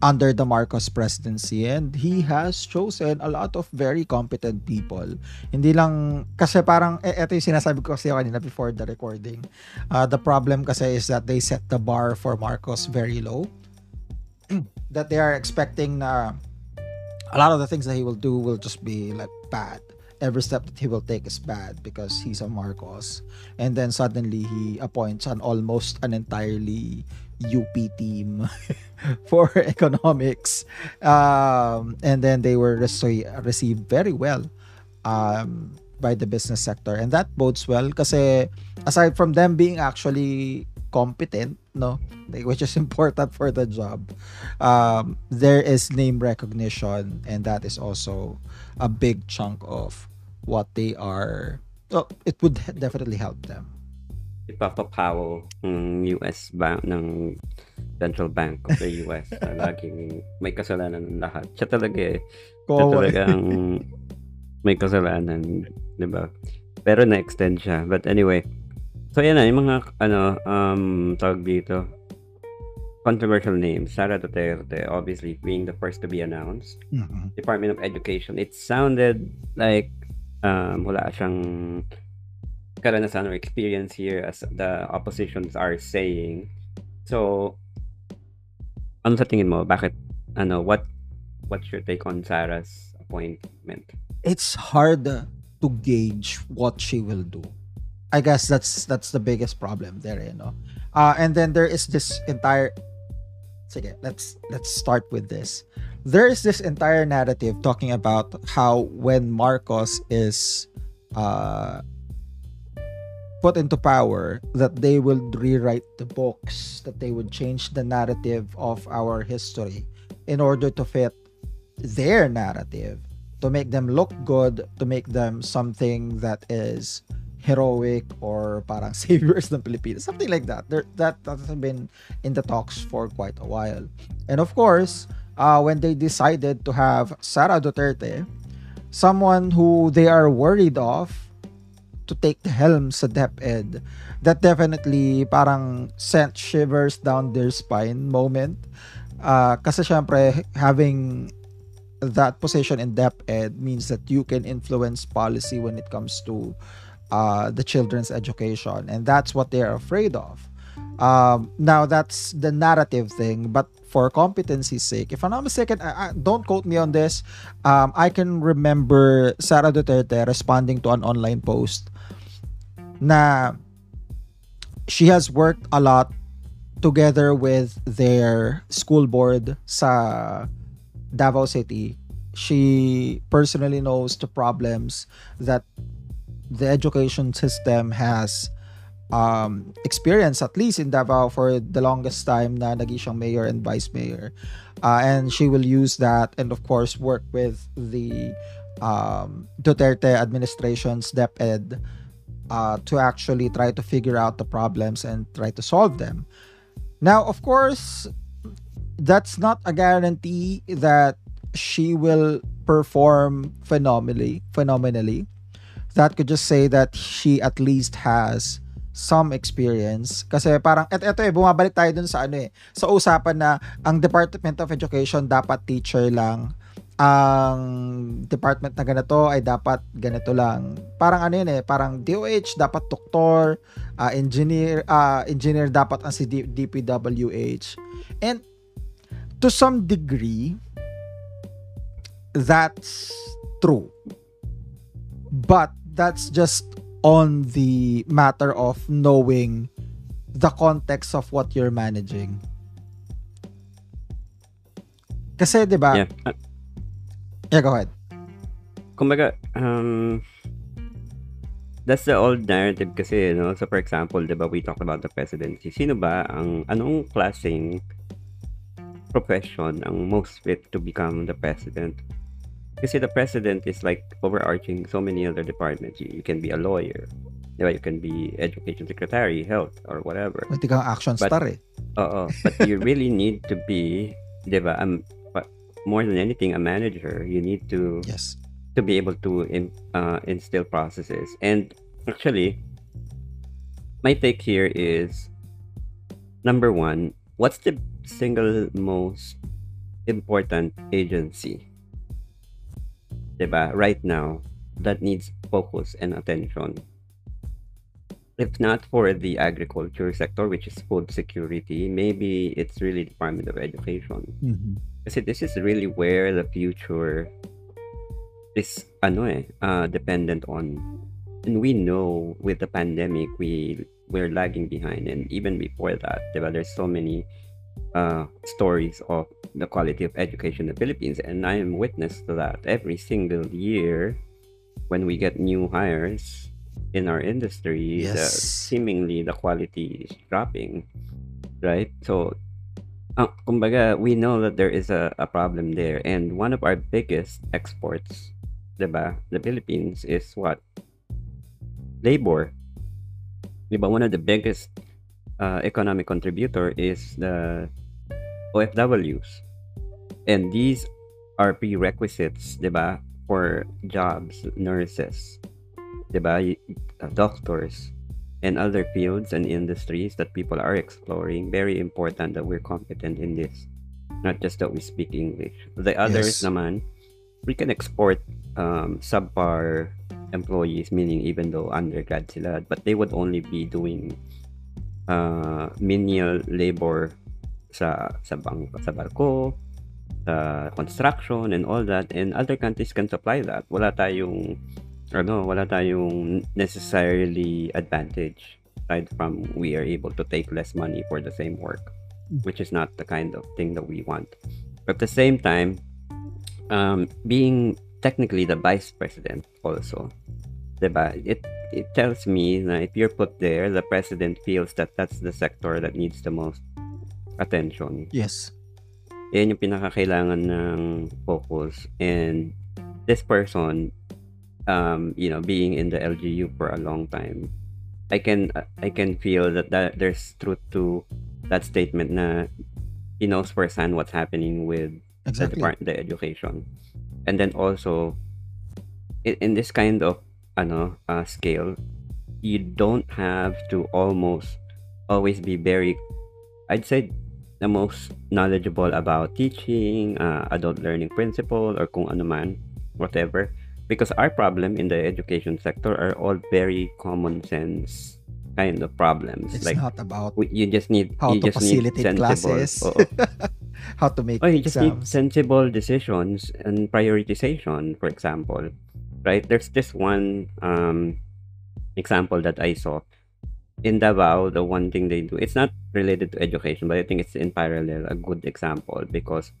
Speaker 1: under the Marcos presidency and he has chosen a lot of very competent people. Hindi lang kasi parang eh, eto yung sinasabi ko kasi kanina before the recording. Uh, the problem kasi is that they set the bar for Marcos very low. that they are expecting na a lot of the things that he will do will just be like bad. Every step that he will take is bad because he's a Marcos. And then suddenly he appoints an almost an entirely UP team for economics. Um, and then they were received very well um, by the business sector. And that bodes well because aside from them being actually competent, no, like, which is important for the job, um, there is name recognition, and that is also a big chunk of what they are. Well, it would definitely help them.
Speaker 2: Papa Powell ng US bank ng Central Bank of the US na laging may kasalanan ng lahat. Siya talaga eh. Siya talaga ang may kasalanan, 'di ba? Pero na-extend siya. But anyway, so yan na, yung mga, ano, um, tawag dito, controversial names. Sara Duterte, obviously, being the first to be announced.
Speaker 1: Mhm.
Speaker 2: Department of Education. It sounded like um, wala siyang karanasan or experience here as the oppositions are saying. So, ano sa tingin mo? Bakit ano, what what's your take on Sarah's appointment?
Speaker 1: It's hard to gauge what she will do. I guess that's that's the biggest problem there, you know. Uh, and then there is this entire let's let's start with this. There is this entire narrative talking about how when Marcos is uh, put into power, that they will rewrite the books, that they would change the narrative of our history in order to fit their narrative, to make them look good, to make them something that is heroic or parang saviors ng Pilipinas. Something like that. There, that, that has been in the talks for quite a while. And of course, uh, when they decided to have Sara Duterte, someone who they are worried of to take the helm sa DepEd, that definitely parang sent shivers down their spine moment. Uh, kasi syempre, having that position in DepEd means that you can influence policy when it comes to uh, the children's education, and that's what they're afraid of. Um, now that's the narrative thing, but for competency's sake, if I'm not mistaken, I, I, don't quote me on this. Um, I can remember Sara Duterte responding to an online post na she has worked a lot together with their school board sa Davao City. She personally knows the problems that the education system has um, experience at least in Davao for the longest time na naging siyang mayor and vice mayor. Uh, and she will use that and of course work with the um, Duterte administration's DepEd uh, to actually try to figure out the problems and try to solve them. Now, of course, that's not a guarantee that she will perform phenomenally, phenomenally that could just say that she at least has some experience kasi parang et eto eh bumabalik tayo dun sa ano eh sa usapan na ang Department of Education dapat teacher lang ang department na ganito ay dapat ganito lang. Parang ano yun eh, parang DOH dapat doktor, uh, engineer, uh, engineer dapat ang si DPWH. And to some degree, that's true. But that's just on the matter of knowing the context of what you're managing. Kasi, di ba?
Speaker 2: Yeah. Uh,
Speaker 1: yeah, go ahead.
Speaker 2: Kumbaga, um, that's the old narrative kasi, no? So, for example, di ba, we talked about the presidency. Sino ba ang, anong klaseng profession ang most fit to become the president? Kasi the president is like overarching so many other departments. You, you can be a lawyer. Diba? You can be education secretary, health, or whatever.
Speaker 1: Pwede kang action
Speaker 2: But-
Speaker 1: star eh.
Speaker 2: Oo. But you really need to be, diba, um, more than anything, a manager. You need to
Speaker 1: Yes.
Speaker 2: to be able to in, uh, instill processes. And actually, my take here is number one, what's the single most important agency, diba, right now that needs focus and attention? If not for the agriculture sector, which is food security, maybe it's really Department of Education. Kasi this is really where the future is ano eh, uh, dependent on and we know with the pandemic we we're lagging behind and even before that diba, there's so many uh, stories of the quality of education in the Philippines and I am witness to that every single year when we get new hires in our industry the,
Speaker 1: Yes.
Speaker 2: seemingly the quality is dropping right so uh, kumbaga, we know that there is a, a problem there. And one of our biggest exports, diba, the Philippines, is what? Labor. Diba, one of the biggest uh, economic contributor is the OFWs. And these are prerequisites, diba, for jobs, nurses, y- uh, doctors, and other fields and industries that people are exploring, very important that we're competent in this. Not just that we speak English. The others
Speaker 1: Yes.
Speaker 2: naman, we can export um, subpar employees, meaning even though undergrad sila, but they would only be doing uh, menial labor sa sa bang sa barko, sa construction and all that and other countries can supply that. Wala tayong ano, wala tayong necessarily advantage aside from we are able to take less money for the same work, which is not the kind of thing that we want. But at the same time, um, being technically the vice president also, diba? It it tells me that if you're put there, the president feels that that's the sector that needs the most attention.
Speaker 1: Yes.
Speaker 2: Yan yung pinakakailangan ng focus. And this person, um, you know, being in the LGU for a long time, I can I can feel that, that there's truth to that statement na he knows firsthand what's happening with the
Speaker 1: Exactly.
Speaker 2: department, the education. And then also, in, in this kind of ano uh, scale, you don't have to almost always be very, I'd say, the most knowledgeable about teaching, uh, adult learning principle, or kung ano man, whatever. Because our problem in the education sector are all very common sense kind of problems.
Speaker 1: It's
Speaker 2: like
Speaker 1: not about
Speaker 2: we- you just need
Speaker 1: how
Speaker 2: you
Speaker 1: to
Speaker 2: just need
Speaker 1: facilitate
Speaker 2: sensible.
Speaker 1: classes, how to make
Speaker 2: Oh, you just need sensible decisions and prioritization, for example. Right? There's this one um, example that I saw. In Davao, the one thing they do, it's not related to education, but I think it's in parallel a good example because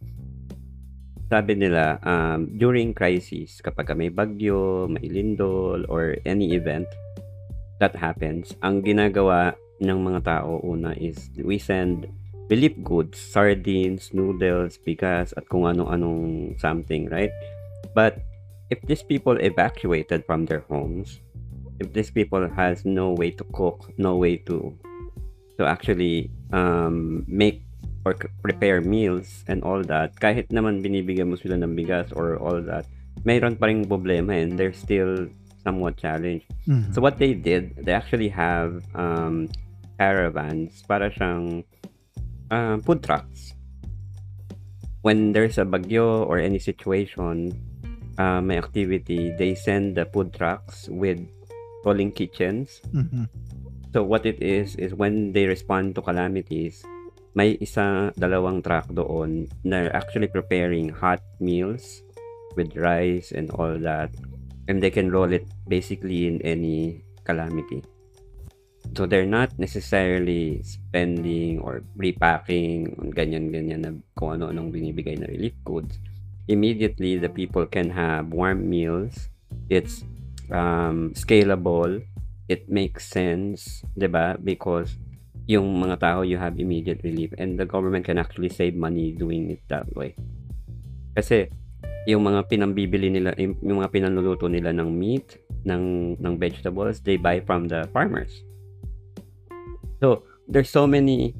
Speaker 2: sabi nila, um, during crisis, kapag may bagyo, may lindol, or any event that happens, ang ginagawa ng mga tao una is we send relief goods, sardines, noodles, bigas, at kung ano-anong something, right? But if these people evacuated from their homes, if these people has no way to cook, no way to to actually um, make or prepare meals and all that, kahit naman binibigyan mo sila ng bigas or all that, mayroon pa rin problema and they're still somewhat challenged.
Speaker 1: Mhm.
Speaker 2: So what they did, they actually have um, caravans para siyang um, food trucks. When there's a bagyo or any situation, uh, may activity, they send the food trucks with rolling kitchens.
Speaker 1: Mhm.
Speaker 2: So what it is, is when they respond to calamities, may isa, dalawang truck doon na actually preparing hot meals with rice and all that. And they can roll it basically in any calamity. So they're not necessarily spending or repacking on ganyan-ganyan na kung ano-anong binibigay na relief goods. Immediately, the people can have warm meals. It's um, scalable. It makes sense, 'di ba? Because yung mga tao, you have immediate relief and the government can actually save money doing it that way. Kasi yung mga pinambibili nila, yung, mga pinanluluto nila ng meat, ng, ng vegetables, they buy from the farmers. So, there's so many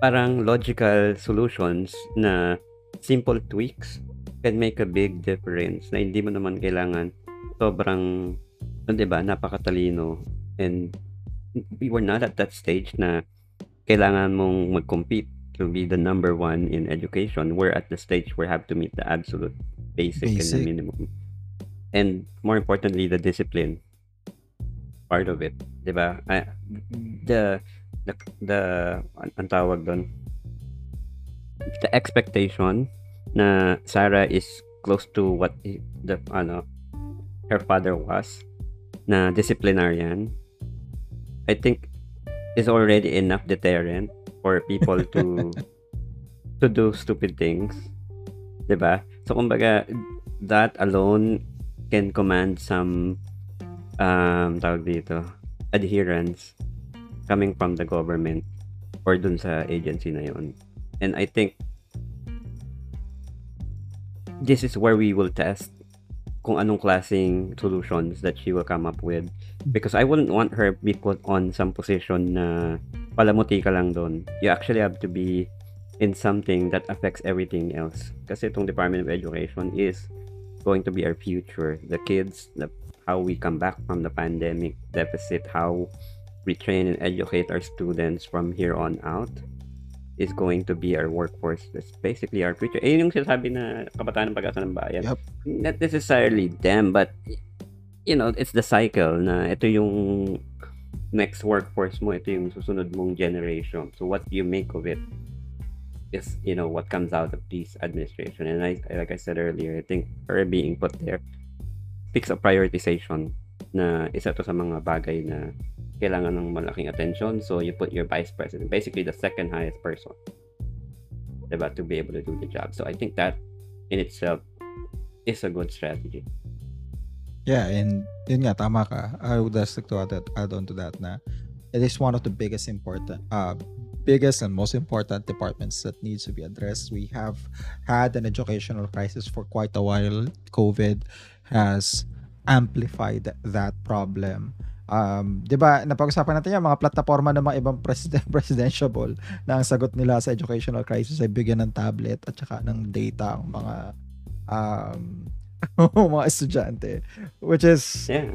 Speaker 2: parang logical solutions na simple tweaks can make a big difference na hindi mo naman kailangan sobrang, ano, 'di ba, napakatalino and we were not at that stage na kailangan mong mag-compete to be the number one in education. We're at the stage where have to meet the absolute basic, and the
Speaker 1: Basic.
Speaker 2: minimum. And more importantly, the discipline part of it. 'di ba? Ah, The, the, the, an, ang tawag doon, the expectation na Sarah is close to what the, ano, her father was, na disciplinarian, I think is already enough deterrent for people to to do stupid things. 'Di ba? So kumbaga that alone can command some um tawag dito adherence coming from the government or dun sa agency na yon. And I think this is where we will test kung anong klaseng solutions that she will come up with mm. because I wouldn't want her be put on some position na palamuti ka lang doon. You actually have to be in something that affects everything else. Kasi itong Department of Education is going to be our future. The kids, the, how we come back from the pandemic deficit, how we train and educate our students from here on out is going to be our workforce. That's basically our future. Eh, yun yung sinasabi na kabataan ng pag-asa ng bayan.
Speaker 1: Yup.
Speaker 2: Not necessarily them, but you know, it's the cycle na ito yung next workforce mo, ito yung susunod mong generation. So what you make of it? is you know what comes out of this administration and I like I said earlier I think her being put there fix a prioritization na isa to sa mga bagay na kailangan ng malaking attention so you put your vice president basically the second highest person diba to be able to do the job so I think that in itself is a good strategy
Speaker 1: Yeah, and yun nga, tama ka. I would just like to add, add on to that na it is one of the biggest important, uh, biggest and most important departments that needs to be addressed. We have had an educational crisis for quite a while. COVID has amplified that problem. Um, 'di ba, napag-usapan natin yung mga plataforma ng mga ibang president presidential na ang sagot nila sa educational crisis ay bigyan ng tablet at saka ng data ang mga um, mga estudyante which is
Speaker 2: yeah.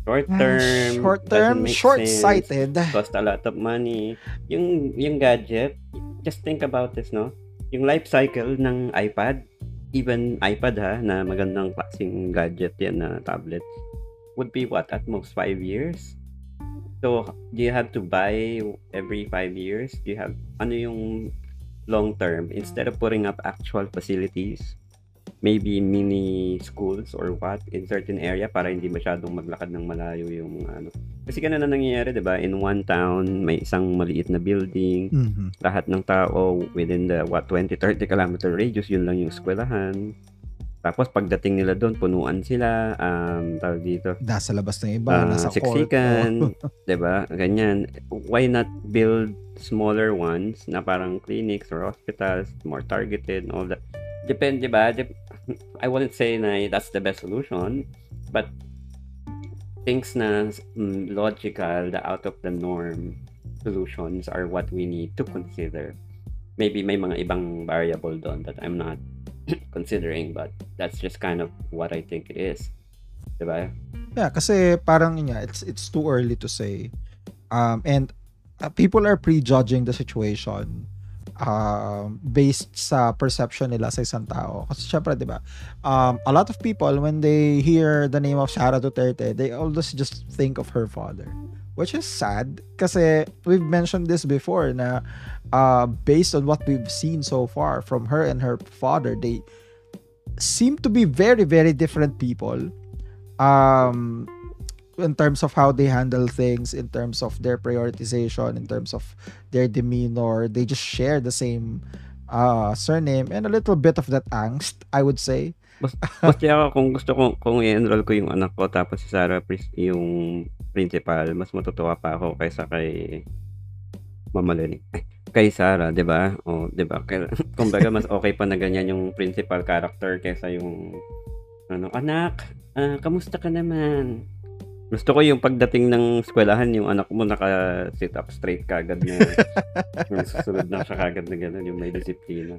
Speaker 2: Short term
Speaker 1: short term short sighted
Speaker 2: cost a lot of money. Yung yung gadget just think about this no? Yung life cycle ng iPad even iPad ha na magandang klaseng gadget yan na tablet would be what at most 5 years so do you have to buy every 5 years do you have ano yung long term instead of putting up actual facilities maybe mini schools or what in certain area para hindi masyadong maglakad ng malayo yung ano. Kasi ganun na nangyayari, 'di ba? In one town, may isang maliit na building.
Speaker 1: Mhm.
Speaker 2: Lahat ng tao within the what 20 30 kilometer radius, yun lang yung eskwelahan. Tapos pagdating nila doon, punuan sila, um, tawag dito,
Speaker 1: nasa labas ng iba,
Speaker 2: ah,
Speaker 1: nasa court.
Speaker 2: siksikan, 'di ba? Ganyan. Why not build smaller ones na parang clinics or hospitals, more targeted and all that. Depende ba? Dep- I wouldn't say na that's the best solution, but things na mm, logical, the out of the norm solutions are what we need to consider. Maybe may mga ibang variable doon that I'm not considering, but that's just kind of what I think it is. Diba?
Speaker 1: Yeah, kasi parang it's it's too early to say. Um and uh, people are prejudging the situation um based sa perception nila sa isang tao. Kasi syempre, ba? Um a lot of people when they hear the name of Sara Duterte, they always just think of her father. Which is sad. Kasi we've mentioned this before na uh based on what we've seen so far from her and her father, they seem to be very very different people um in terms of how they handle things in terms of their prioritization in terms of their demeanor. They just share the same uh surname and a little bit of that angst i would say
Speaker 2: Mas kaya ako kung gusto ko, kung i-enroll ko yung anak ko tapos si Sarah yung principal, mas matutuwa pa ako kaysa kay Mama Lenny. Ay, kay Sarah, 'di ba? O, 'di ba? Kumbaga mas okay pa na ganyan yung principal character kaysa yung ano, anak, ah, kamusta ka naman? Gusto ko yung pagdating ng eskwelahan, yung anak mo naka-sit up straight kagad na yung susunod na siya kagad na gano'n, yung may disiplina.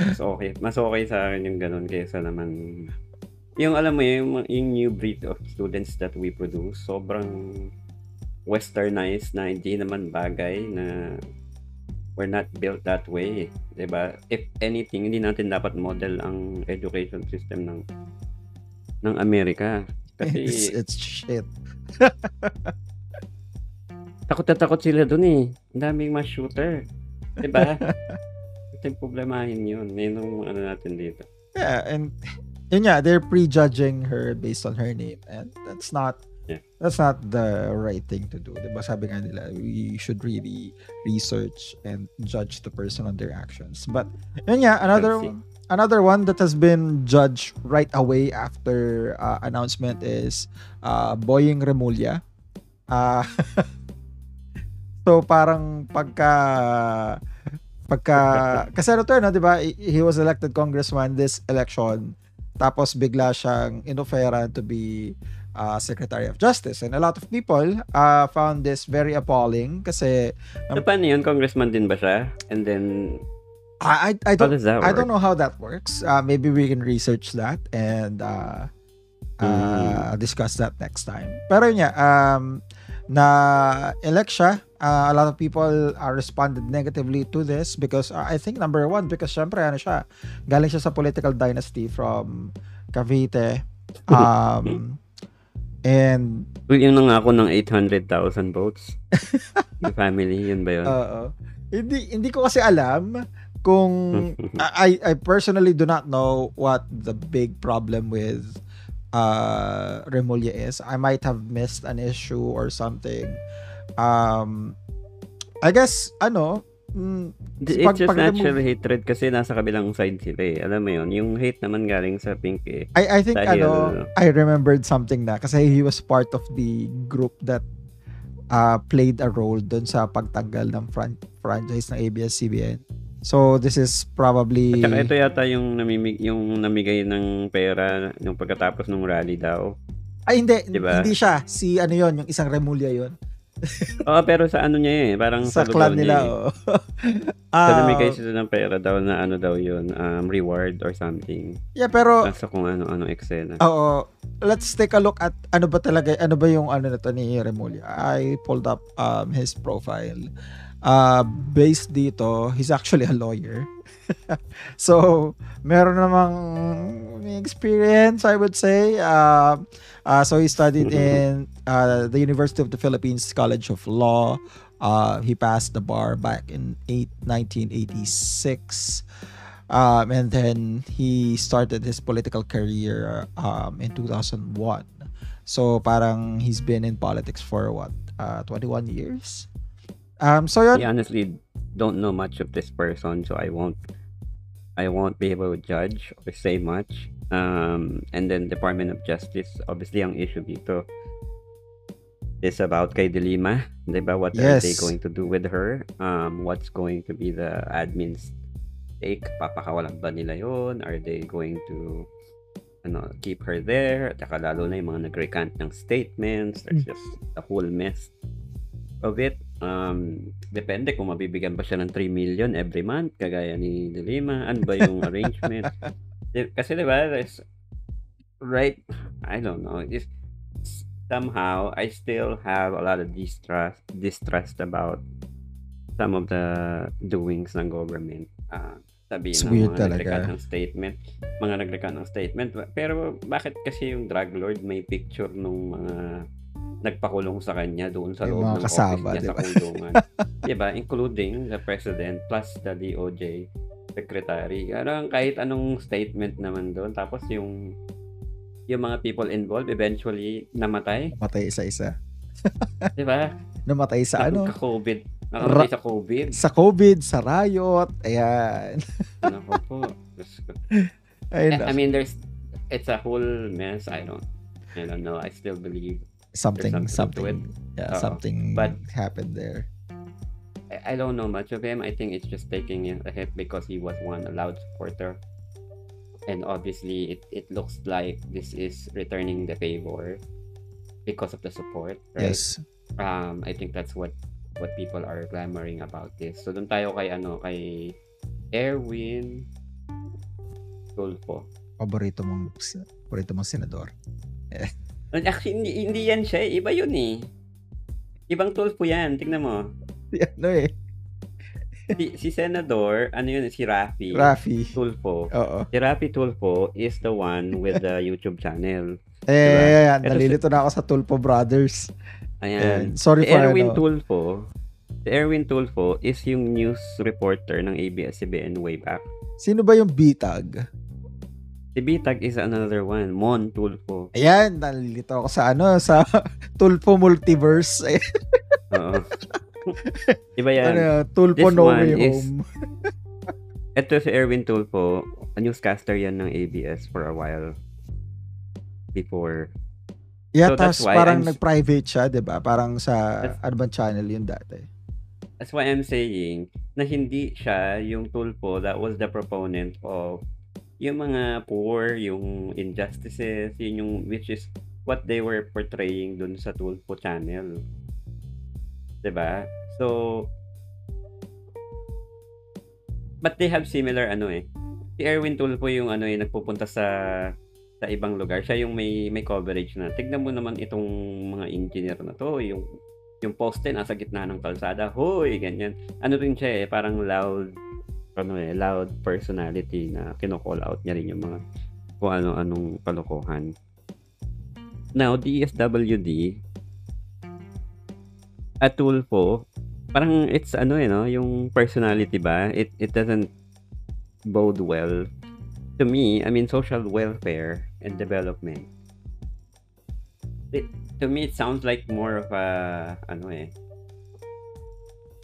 Speaker 2: Mas okay. Mas okay sa akin yung gano'n kaysa naman yung alam mo yung, yung new breed of students that we produce, sobrang westernized na hindi naman bagay na we're not built that way. ba If anything, hindi natin dapat model ang education system ng ng Amerika. Kasi
Speaker 1: it's, it's shit
Speaker 2: takot na takot sila dun eh. Ang daming mass shooter. 'Di ba? Ito yung problemahin yun. Yun yung ano natin dito.
Speaker 1: yeah and yun nga they're prejudging her based on her name and that's not
Speaker 2: Yeah.
Speaker 1: that's not the right thing to do diba sabi nga nila we should really research and judge the person on their actions but yun nga another. Another one that has been judged right away after uh, announcement is uh, Boying Remulla uh, so parang pagka pagka kasi ano to, no, 'di ba? He was elected congressman this election. Tapos bigla siyang inoferan to be uh, Secretary of Justice. And a lot of people uh, found this very appalling kasi
Speaker 2: So, paano yun? Congressman din ba siya? And then,
Speaker 1: I I, I don't? I don't know how that works. Uh, maybe we can research that and uh, uh, discuss that next time. Pero yun nga, um, na elect siya, uh, a lot of people uh, responded negatively to this because uh, I think number one, because syempre ano siya, galing siya sa political dynasty from Cavite. Um, and
Speaker 2: Uy, Yung nangako ng 800,000 votes. yung family, yun ba yun?
Speaker 1: Oo. Hindi hindi ko kasi alam kung I I personally do not know what the big problem with uh Remulla is. I might have missed an issue or something. Um I guess ano, mm,
Speaker 2: It's
Speaker 1: pag-
Speaker 2: just
Speaker 1: pag-
Speaker 2: natural hatred kasi nasa kabilang side sila eh. Alam mo yun, yung hate naman galing sa Pink eh.
Speaker 1: I I think
Speaker 2: Dahil-
Speaker 1: ano, I remembered something na kasi he was part of the group that uh, played a role dun sa pagtanggal ng fran- franchise ng ABS-CBN. So this is probably
Speaker 2: At saka ito yata yung, namimig, yung namigay ng pera yung pagkatapos ng rally daw.
Speaker 1: ay hindi
Speaker 2: Diba?
Speaker 1: hindi siya si ano yon yung isang Remulla yon
Speaker 2: Oo, pero sa ano niya eh, parang
Speaker 1: sa
Speaker 2: lugar
Speaker 1: clan
Speaker 2: niya
Speaker 1: nila
Speaker 2: eh.
Speaker 1: oh.
Speaker 2: So,
Speaker 1: Ah,
Speaker 2: namigay sila ng pera daw na ano daw yun, um, reward or something.
Speaker 1: yeah pero
Speaker 2: Nasa kung ano-ano eksena.
Speaker 1: Oo. Let's take a look at ano ba talaga, ano ba yung ano na to ni Remulla. I pulled up um, his profile. Uh, based dito, he's actually a lawyer. so, meron namang experience, I would say. Uh, uh, so, he studied in uh, the University of the Philippines College of Law. Uh, he passed the bar back in eight, 1986. Um, and then he started his political career um, in 2001. So parang he's been in politics for what, uh, 21 years? Um, so yun,
Speaker 2: I honestly don't know much of this person, so I won't I won't be able to judge or say much. Um, and then Department of Justice, obviously ang issue dito is about kay Delima. Diba? What are they
Speaker 1: Yes.
Speaker 2: going to do with her? Um, what's going to be the admin's take? Papakawalan ba nila yun? Are they going to ano, keep her there? At saka lalo na yung mga nag-recant ng statements. There's just a whole mess of it. Um, depende kung mabibigyan ba siya ng 3 million every month, kagaya ni Delima. Ano ba yung arrangement? Kasi diba, there's, right, I don't know, it's, somehow, I still have a lot of distrust, distrust about some of the doings ng government. Uh, sabihin
Speaker 1: It's
Speaker 2: ng
Speaker 1: weird
Speaker 2: mga
Speaker 1: talaga.
Speaker 2: ng statement, mga nag-recant ng statement. Pero bakit kasi yung drug lord may picture nung mga nagpakulong sa kanya doon sa loob ng
Speaker 1: kasama,
Speaker 2: office niya sa
Speaker 1: diba?
Speaker 2: kulungan. diba? Including the president plus the DOJ secretary. Parang kahit anong statement naman doon. Tapos yung yung mga people involved eventually namatay.
Speaker 1: namatay isa-isa.
Speaker 2: Diba?
Speaker 1: Namatay sa ano?
Speaker 2: Nagka-COVID. Nakamatay sa COVID.
Speaker 1: Sa COVID, sa riot. Ayan.
Speaker 2: Nako po. I, I mean, there's, it's a whole mess. I don't, I don't know. I still believe
Speaker 1: something,
Speaker 2: something
Speaker 1: yeah,
Speaker 2: Oo.
Speaker 1: something
Speaker 2: But-
Speaker 1: happened there.
Speaker 2: I, I don't know much of him. I think it's just taking a hit because he was one a loud supporter. And obviously, it, it looks like this is returning the favor because of the support, right?
Speaker 1: Yes.
Speaker 2: Um, I think that's what what people are clamoring about this. So, doon tayo kay ano, kay Erwin Tulfo.
Speaker 1: Paborito mong, paborito mong senador.
Speaker 2: Actually, hindi, hindi yan siya. eh. Iba yun eh. Ibang Tulfo yan. Tingnan mo.
Speaker 1: ano eh.
Speaker 2: Si, si Senador, ano yun, si Rafi.
Speaker 1: Rafi.
Speaker 2: Tulfo.
Speaker 1: Oo.
Speaker 2: Si Rafi Tulfo is the one with the YouTube channel.
Speaker 1: Eh,
Speaker 2: Diba?
Speaker 1: ayan,
Speaker 2: Ito si-
Speaker 1: nalilito na ako sa Tulpo Brothers.
Speaker 2: Ayan.
Speaker 1: Ayan. Sorry
Speaker 2: Si
Speaker 1: for
Speaker 2: Erwin
Speaker 1: ano.
Speaker 2: Tulfo, si Erwin Tulfo is yung news reporter ng ABS-CBN way back.
Speaker 1: Sino ba yung bitag?
Speaker 2: Si Bitag is another one, Mon Tulfo.
Speaker 1: Ayan, nalilito ako sa ano, sa Tulpo Multiverse.
Speaker 2: Oo. Iba yan.
Speaker 1: ano, Tulpo
Speaker 2: This
Speaker 1: No Way
Speaker 2: is-
Speaker 1: Home.
Speaker 2: Ito si Erwin Tulfo, a newscaster yan ng ABS for a while. Before.
Speaker 1: Yeah,
Speaker 2: so
Speaker 1: tapos parang
Speaker 2: I'm-
Speaker 1: nag-private siya, 'di ba? Parang sa ano bang channel yun dati.
Speaker 2: That's why I'm saying na hindi siya yung Tulfo that was the proponent of yung mga poor, yung injustices, yun yung which is what they were portraying dun sa Tulfo channel. ba? So But they have similar ano eh. Si Erwin Tulfo yung ano eh nagpupunta sa sa ibang lugar. Siya yung may may coverage na. Tignan mo naman itong mga engineer na to, yung yung poste nasa gitna ng kalsada. Hoy, ganyan. Ano rin siya eh, parang loud ano eh, loud personality na kino-call out niya rin yung mga kung ano-anong kalokohan. Now, DSWD at Tulfo, parang it's ano eh, no? Yung personality ba? It, it doesn't bode well to me. I mean, social welfare and development. It, to me, it sounds like more of a ano eh,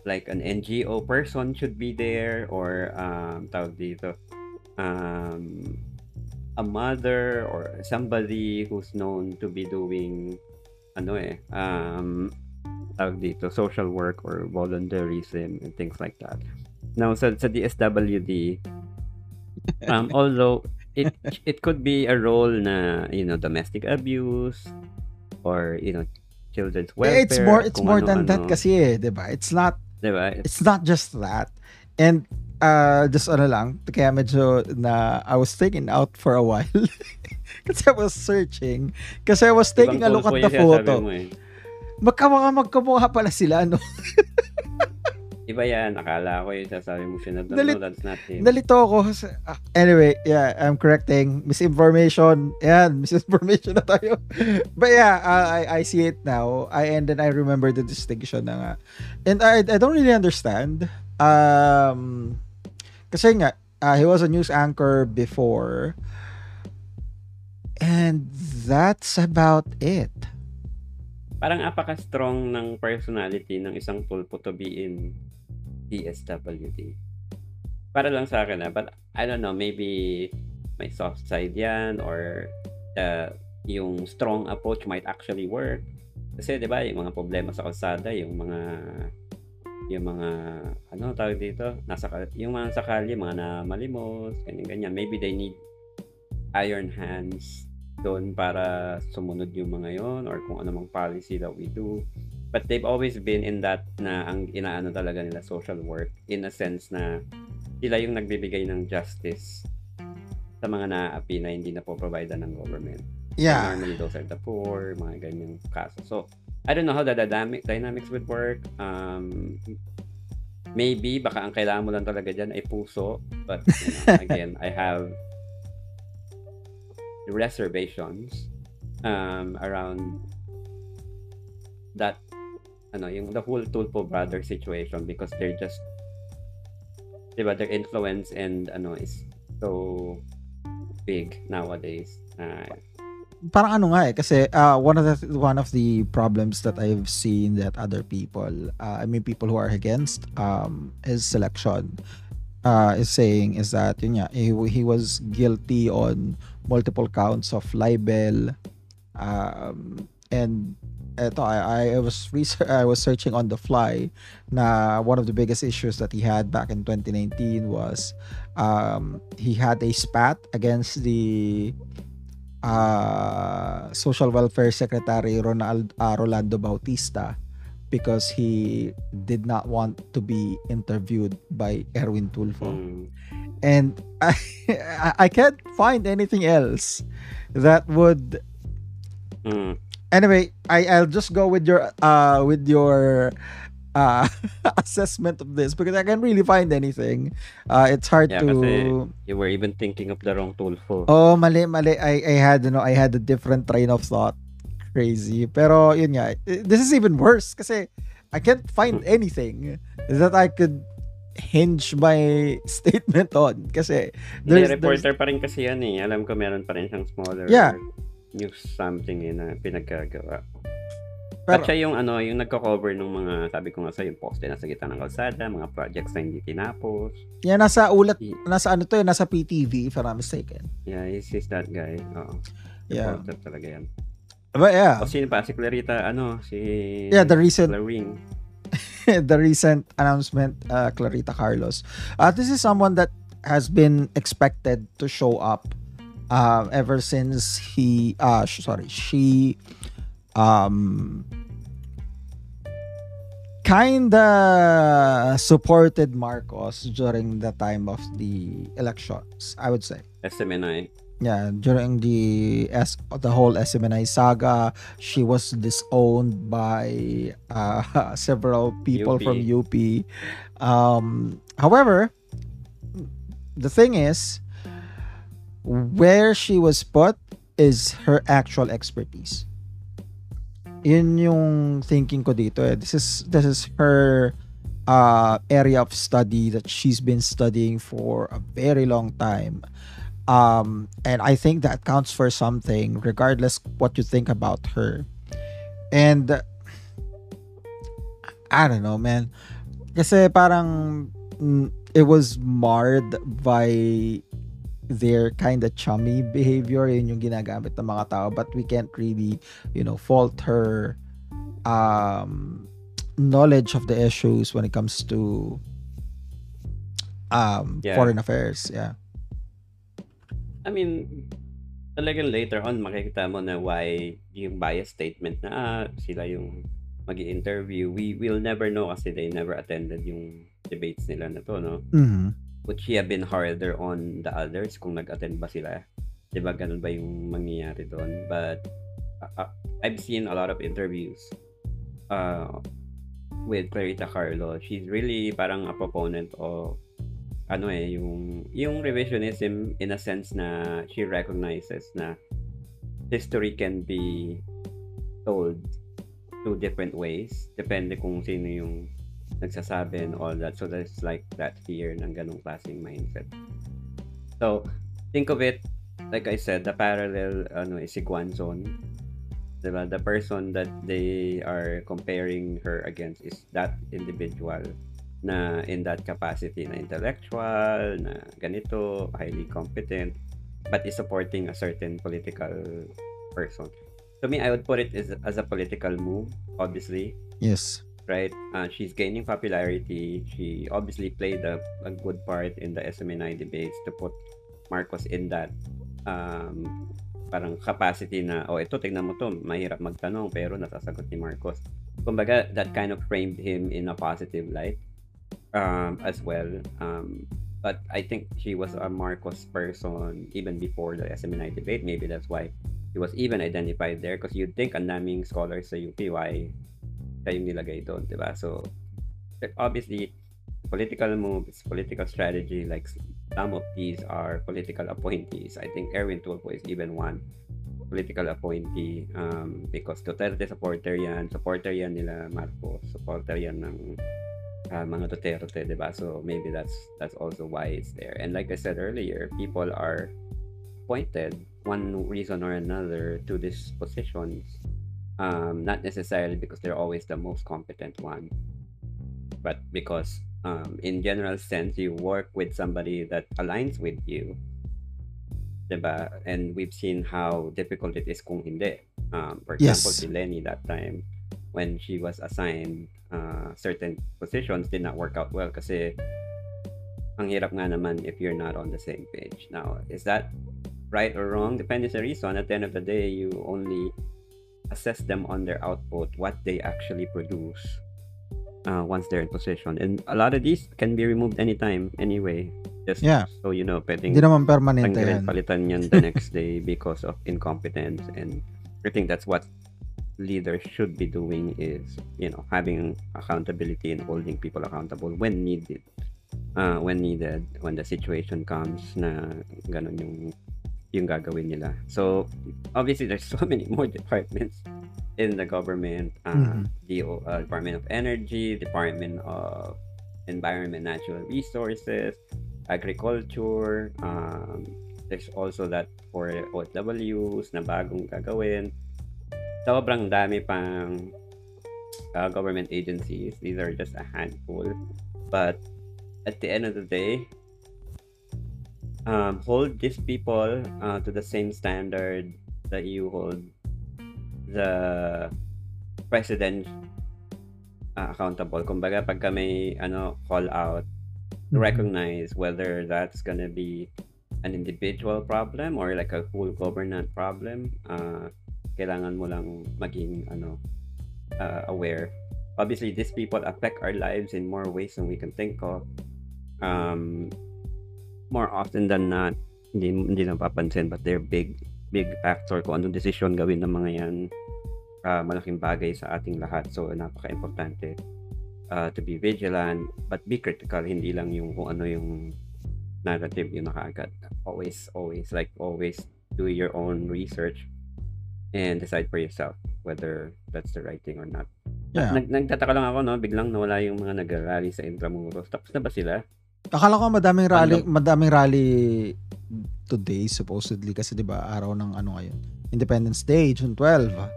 Speaker 2: like an NGO person should be there or um, tawag dito, um, a mother or somebody who's known to be doing ano eh, um, tawag dito, social work or volunteerism and things like that. Now, sa, sa DSWD, um, although it it could be a role na, you know, domestic abuse or, you know, children's welfare.
Speaker 1: it's more it's more than that
Speaker 2: ano-ano.
Speaker 1: kasi eh, 'di ba? It's not
Speaker 2: Diba?
Speaker 1: it's not just that. And uh, just ano lang, kaya medyo na I was taken out for a while. kasi I was searching. Kasi I was taking a
Speaker 2: Ibang
Speaker 1: look at the photo.
Speaker 2: eh.
Speaker 1: Magkamukha pala sila, no?
Speaker 2: Iba yan. Akala ko yung sasabi mo siya na, no,
Speaker 1: Nalit-
Speaker 2: that's not him.
Speaker 1: Nalito ako. Ah, anyway, yeah, I'm correcting. Misinformation. Yan, misinformation na tayo. But yeah, uh, I, I see it now. I And then I remember the distinction na nga. And I, I don't really understand. Um, kasi nga, uh, he was a news anchor before. And that's about it.
Speaker 2: Parang apaka-strong ng personality ng isang tulpo to be in DSWD. Para lang sa akin ah, but I don't know, maybe may soft side yan or uh, yung strong approach might actually work. Kasi 'di ba, yung mga problema sa kalsada, yung mga yung mga ano tawag dito, nasa yung mga sa kalye, mga na malimos, ganyan ganyan. Maybe they need iron hands doon para sumunod yung mga yon or kung ano mang policy that we do. But they've always been in that na ang inaano talaga nila social work in a sense na sila yung nagbibigay ng justice sa mga naaapi na hindi na po provide ng government.
Speaker 1: Yeah.
Speaker 2: Normally those are the poor, mga ganyang kaso. So, I don't know how the dynamic, dynamics would work. Um, maybe, baka ang kailangan mo lang talaga dyan ay puso. But, you know, again, I have reservations um, around that ano yung the whole Tulpo brother situation because they're just diba their influence and ano is so big nowadays uh,
Speaker 1: parang ano nga eh kasi uh, one of the one of the problems that I've seen that other people uh, I mean people who are against um his selection. Uh is saying is that yun nga he, he was guilty on multiple counts of libel um and eto I, I was research, I was searching on the fly na one of the biggest issues that he had back in 2019 was um he had a spat against the uh, Social Welfare Secretary Ronald uh, Rolando Bautista because he did not want to be interviewed by Erwin Tulfo.
Speaker 2: mm,
Speaker 1: And I, I can't find anything else that would
Speaker 2: mm,
Speaker 1: anyway I, i'll just go with your uh with your uh assessment of this because i can't really find anything. Uh it's hard
Speaker 2: Yeah,
Speaker 1: to
Speaker 2: you were even thinking of the wrong tool for.
Speaker 1: oh mali mali. I i had you know i had a different train of thought. Crazy. Pero yun nga eh, this is even worse kasi i can't find anything that i could hinge my statement on kasi
Speaker 2: Hindi,
Speaker 1: there's, there's
Speaker 2: reporter pa rin kasi yan eh. Alam ko meron pa rin siyang smaller
Speaker 1: Yeah.
Speaker 2: News something eh, na pinagkagawa
Speaker 1: Pero-
Speaker 2: At siya yung ano, yung nagko-cover ng mga, sabi ko nga sa yung poste nasa gitna ng kalsada, mga projects na hindi tinapos.
Speaker 1: yan nasa ulat
Speaker 2: Y-
Speaker 1: nasa ano to eh, nasa PTV if I'm not mistaken
Speaker 2: Yeah, he's, he's that guy. Oo.
Speaker 1: yeah
Speaker 2: Reporter talaga yan.
Speaker 1: but yeah
Speaker 2: O sino pa? Si Clarita, ano, si...
Speaker 1: Yeah, the recent
Speaker 2: Claring.
Speaker 1: the recent announcement, uh, Clarita Carlos. Uh, this is someone that has been expected to show up uh, ever since he, uh, sorry, she, um, kinda supported Marcos during the time of the elections. I would say.
Speaker 2: SMNI.
Speaker 1: Yeah, during the S the whole SMNI saga, she was disowned by uh, several people
Speaker 2: UP.
Speaker 1: from UP. Um, however, the thing is, where she was put is her actual expertise. Yun yung thinking ko dito eh. This is this is her uh, area of study that she's been studying for a very long time. Um, and I think that counts for something, regardless what you think about her. And I don't know, man. Kasi parang mm, it was marred by their kind of chummy behavior yun yung ginagamit ng mga tao but we can't really you know fault her um knowledge of the issues when it comes to um
Speaker 2: Yeah.
Speaker 1: foreign affairs yeah
Speaker 2: I mean, talagang later on makikita mo na why yung bias statement na ah, sila yung mag interview We will never know kasi they never attended yung debates nila na to, no?
Speaker 1: Mhm.
Speaker 2: Would she have been harder on the others kung nag-attend ba sila? Di ba ganun ba yung mangyayari doon? But uh, uh, I've seen a lot of interviews uh, with Clarita Carlo. She's really parang a proponent of ano eh, yung, yung revisionism in a sense na she recognizes na history can be told two different ways. Depende kung sino yung nagsasabi and all that. So there's like that fear ng ganong klaseng mindset. So, think of it, like I said, the parallel ano, is si Guanzon. Diba? The person that they are comparing her against is that individual na in that capacity na intellectual, na ganito, highly competent, but is supporting a certain political person. To me, I would put it as, as a political move, obviously,
Speaker 1: yes
Speaker 2: right? Uh, she's gaining popularity. She obviously played a, a good part in the SMNI debates to put Marcos in that um, parang capacity na, oh, ito, tignan mo to, mahirap magtanong, pero nasasagot ni Marcos. Kumbaga, that kind of framed him in a positive light um, as well. Um, but I think she was a Marcos person even before the SMNI debate. Maybe that's why he was even identified there because you'd think ang daming scholars sa UP, why siya yung nilagay doon, di ba? So, obviously, political moves, political strategy, like some of these are political appointees. I think Erwin Tulfo is even one political appointee um, because Duterte supporter yan, supporter yan nila Marcos, supporter yan ng uh, mga Duterte, di ba? So maybe that's that's also why it's there. And like I said earlier, people are appointed one reason or another to these positions um, not necessarily because they're always the most competent one, but because um, in general sense you work with somebody that aligns with you, diba? And we've seen how difficult it is kung hindi. Um, for example,
Speaker 1: Yes.
Speaker 2: si Lenny that time when she was assigned uh, certain positions did not work out well kasi ang hirap nga naman if you're not on the same page. Now, is that right or wrong? Depende the reason. At the end of the day, you only assess them on their output, what they actually produce uh, once they're in position. And a lot of these can be removed anytime anyway. Just
Speaker 1: Yeah.
Speaker 2: so you know, pwedeng
Speaker 1: hindi naman permanente yan
Speaker 2: palitan yan the next day because of incompetence. And I think that's what leaders should be doing is, you know, having accountability and holding people accountable when needed. Uh, when needed, when the situation comes na ganun yung yung gagawin nila. So, obviously, there's so many more departments in the government. Uh,
Speaker 1: Mhm.
Speaker 2: DO, uh, Department of Energy, Department of Environment, Natural Resources, Agriculture. Um, there's also that for OFWs na bagong gagawin. Sobrang dami pang uh, government agencies. These are just a handful. But at the end of the day, um, hold these people uh, to the same standard that you hold the president uh, accountable. Kumbaga, pagka may ano, call out,
Speaker 1: Mhm.
Speaker 2: recognize whether that's gonna be an individual problem or like a whole government problem, uh, kailangan mo lang maging ano, uh, aware. Obviously, these people affect our lives in more ways than we can think of. Um, more often than not, hindi, hindi napapansin, but they're big, big factor kung anong decision gawin ng mga yan. Uh, malaking bagay sa ating lahat. So, napaka-importante uh, to be vigilant, but be critical. Hindi lang yung kung ano yung narrative yung nakaagad. Always, always, like always do your own research and decide for yourself whether that's the right thing or not.
Speaker 1: Yeah.
Speaker 2: Nag nagtataka lang ako 'no, biglang nawala yung mga nagra-rally sa Intramuros. Tapos na ba sila?
Speaker 1: Akala ko madaming rally,
Speaker 2: Ano?
Speaker 1: madaming rally today supposedly kasi 'di ba araw ng ano ngayon. Independence Day, June 12.
Speaker 2: O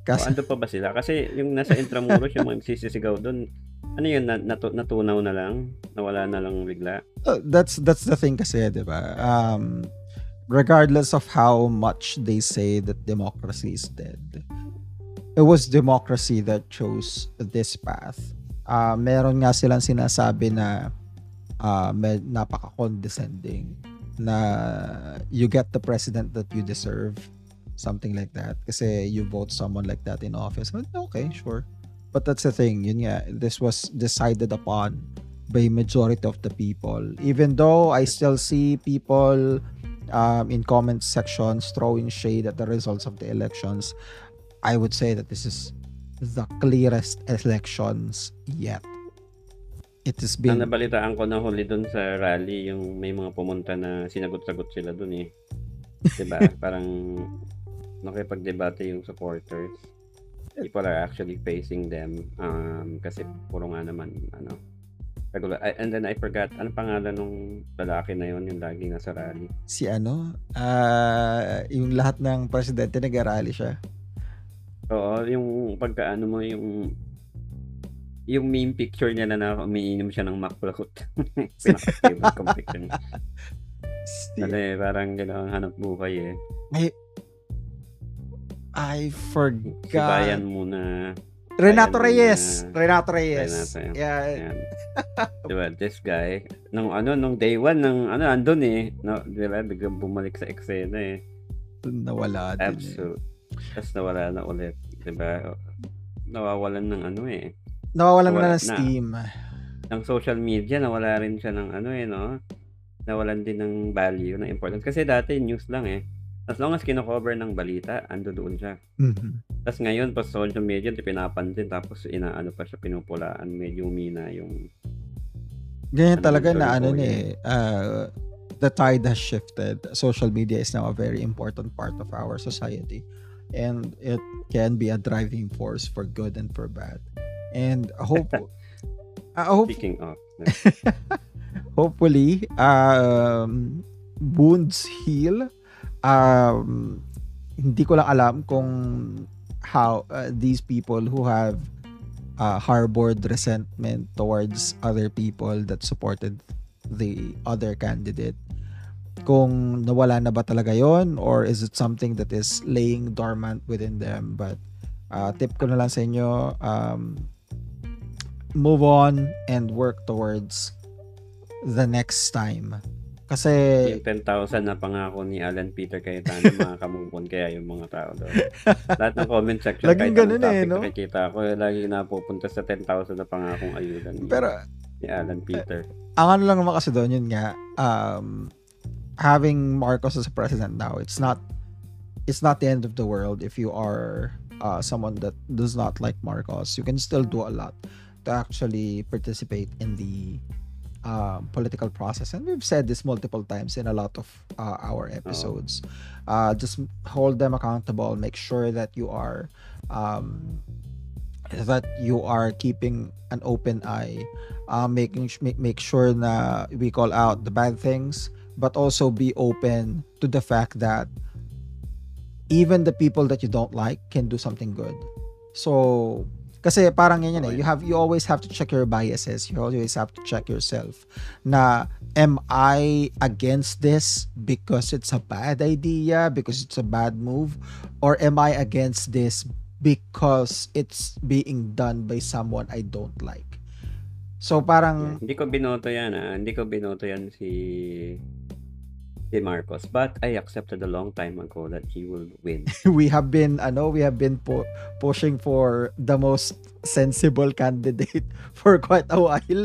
Speaker 1: Kasi
Speaker 2: andun pa ba sila? Kasi yung nasa Intramuros, yung mga nagsisisigaw dun, ano yun, na, natu- natunaw na lang? Nawala na lang bigla?
Speaker 1: uh, that's that's the thing kasi 'di ba? Um regardless of how much they say that democracy is dead. It was democracy that chose this path. Uh, meron nga silang sinasabi na uh, med, napaka-condescending na you get the president that you deserve something like that. Kasi you vote someone like that in office okay sure. But that's the thing yun nga this was decided upon by majority of the people. Even though I still see people um, in comment sections throwing shade at the results of the elections I would say that this is the clearest elections yet it has
Speaker 2: Ang
Speaker 1: been
Speaker 2: nabalitaan ko na huli dun sa rally, yung may mga pumunta na sinagot-sagot sila dun eh. Diba? Parang nakipag-debate yung supporters. People are actually facing them um, kasi puro nga naman ano regular. I- and then I forgot ano pangalan nung lalaki na yon yung lagi nasa rally.
Speaker 1: si ano, ah yung lahat ng presidente nag-rally siya.
Speaker 2: Oo, yung pagkaano mo yung yung meme picture niya na, na umiinom siya ng makulakot. Pinaka-favorite kong picture niya.
Speaker 1: Si,
Speaker 2: Ano eh, parang gano'ng hanap buhay eh.
Speaker 1: I
Speaker 2: Si
Speaker 1: forgot.
Speaker 2: Bayan muna.
Speaker 1: Renato
Speaker 2: Bayan
Speaker 1: Reyes.
Speaker 2: muna.
Speaker 1: Renato Reyes.
Speaker 2: Renato.
Speaker 1: Yeah.
Speaker 2: Ayan. diba, this guy, nung ano, nung day one, ng ano, andun eh. No, diba, biglang bumalik sa eksena eh.
Speaker 1: Nawala din. eh.
Speaker 2: Absolute. Tapos nawala na ulit. Diba? Nawawalan ng ano eh.
Speaker 1: Nawawalan
Speaker 2: Nawala
Speaker 1: na ng
Speaker 2: na.
Speaker 1: steam.
Speaker 2: Ng social media, nawala rin siya ng ano eh, no? Nawalan din ng value, ng importance. Kasi dati, news lang eh. As long as kino-cover ng balita, ando doon siya.
Speaker 1: Mhm.
Speaker 2: Tapos ngayon, pa social media, di pinapansin, tapos inaano pa siya, pinupulaan, medyo umina yung
Speaker 1: Ganyan
Speaker 2: Ano
Speaker 1: talaga na ano na eh. uh, the tide has shifted. Social media is now a very important part of our society. And it can be a driving force for good and for bad. And hope I hope
Speaker 2: speaking of.
Speaker 1: hopefully um wounds heal um hindi ko lang alam kung how uh, these people who have uh, harbored resentment towards other people that supported the other candidate kung nawala na ba talaga yon or is it something that is laying dormant within them but uh, tip ko na lang sa inyo um, move on and work towards the next time kasi
Speaker 2: Yung 10,000 na pangako ni Alan Peter Cayetano, mga kamupon kaya yung mga tao doon. Lahat ng comment section,
Speaker 1: Laging
Speaker 2: kahit
Speaker 1: ganun eh, no?
Speaker 2: nakikita ko, lagi napupunta sa 10,000 na pangakong ayuda ni,
Speaker 1: pero
Speaker 2: ni Alan Peter.
Speaker 1: ang ano lang naman kasi doon yun nga um having Marcos as a president now it's not it's not the end of the world if you are uh, someone that does not like Marcos you can still do a lot to actually participate in the um, political process. And we've said this multiple times in a lot of uh, our episodes. Uh, just hold them accountable. Make sure that you are um, that you are keeping an open eye. Uh, making sh- make, make sure na we call out the bad things but also be open to the fact that even the people that you don't like can do something good. So kasi parang yan yan eh you have you always have to check your biases. You always have to check yourself na am I against this because it's a bad idea because it's a bad move? Or am I against this because it's being done by someone I don't like? So parang
Speaker 2: Hindi ko binoto yan, ah. Hindi ko binoto yan si si Marcos. But I accepted a long time ago that he will win.
Speaker 1: we have been I know we have been pu- pushing for the most sensible candidate for quite a while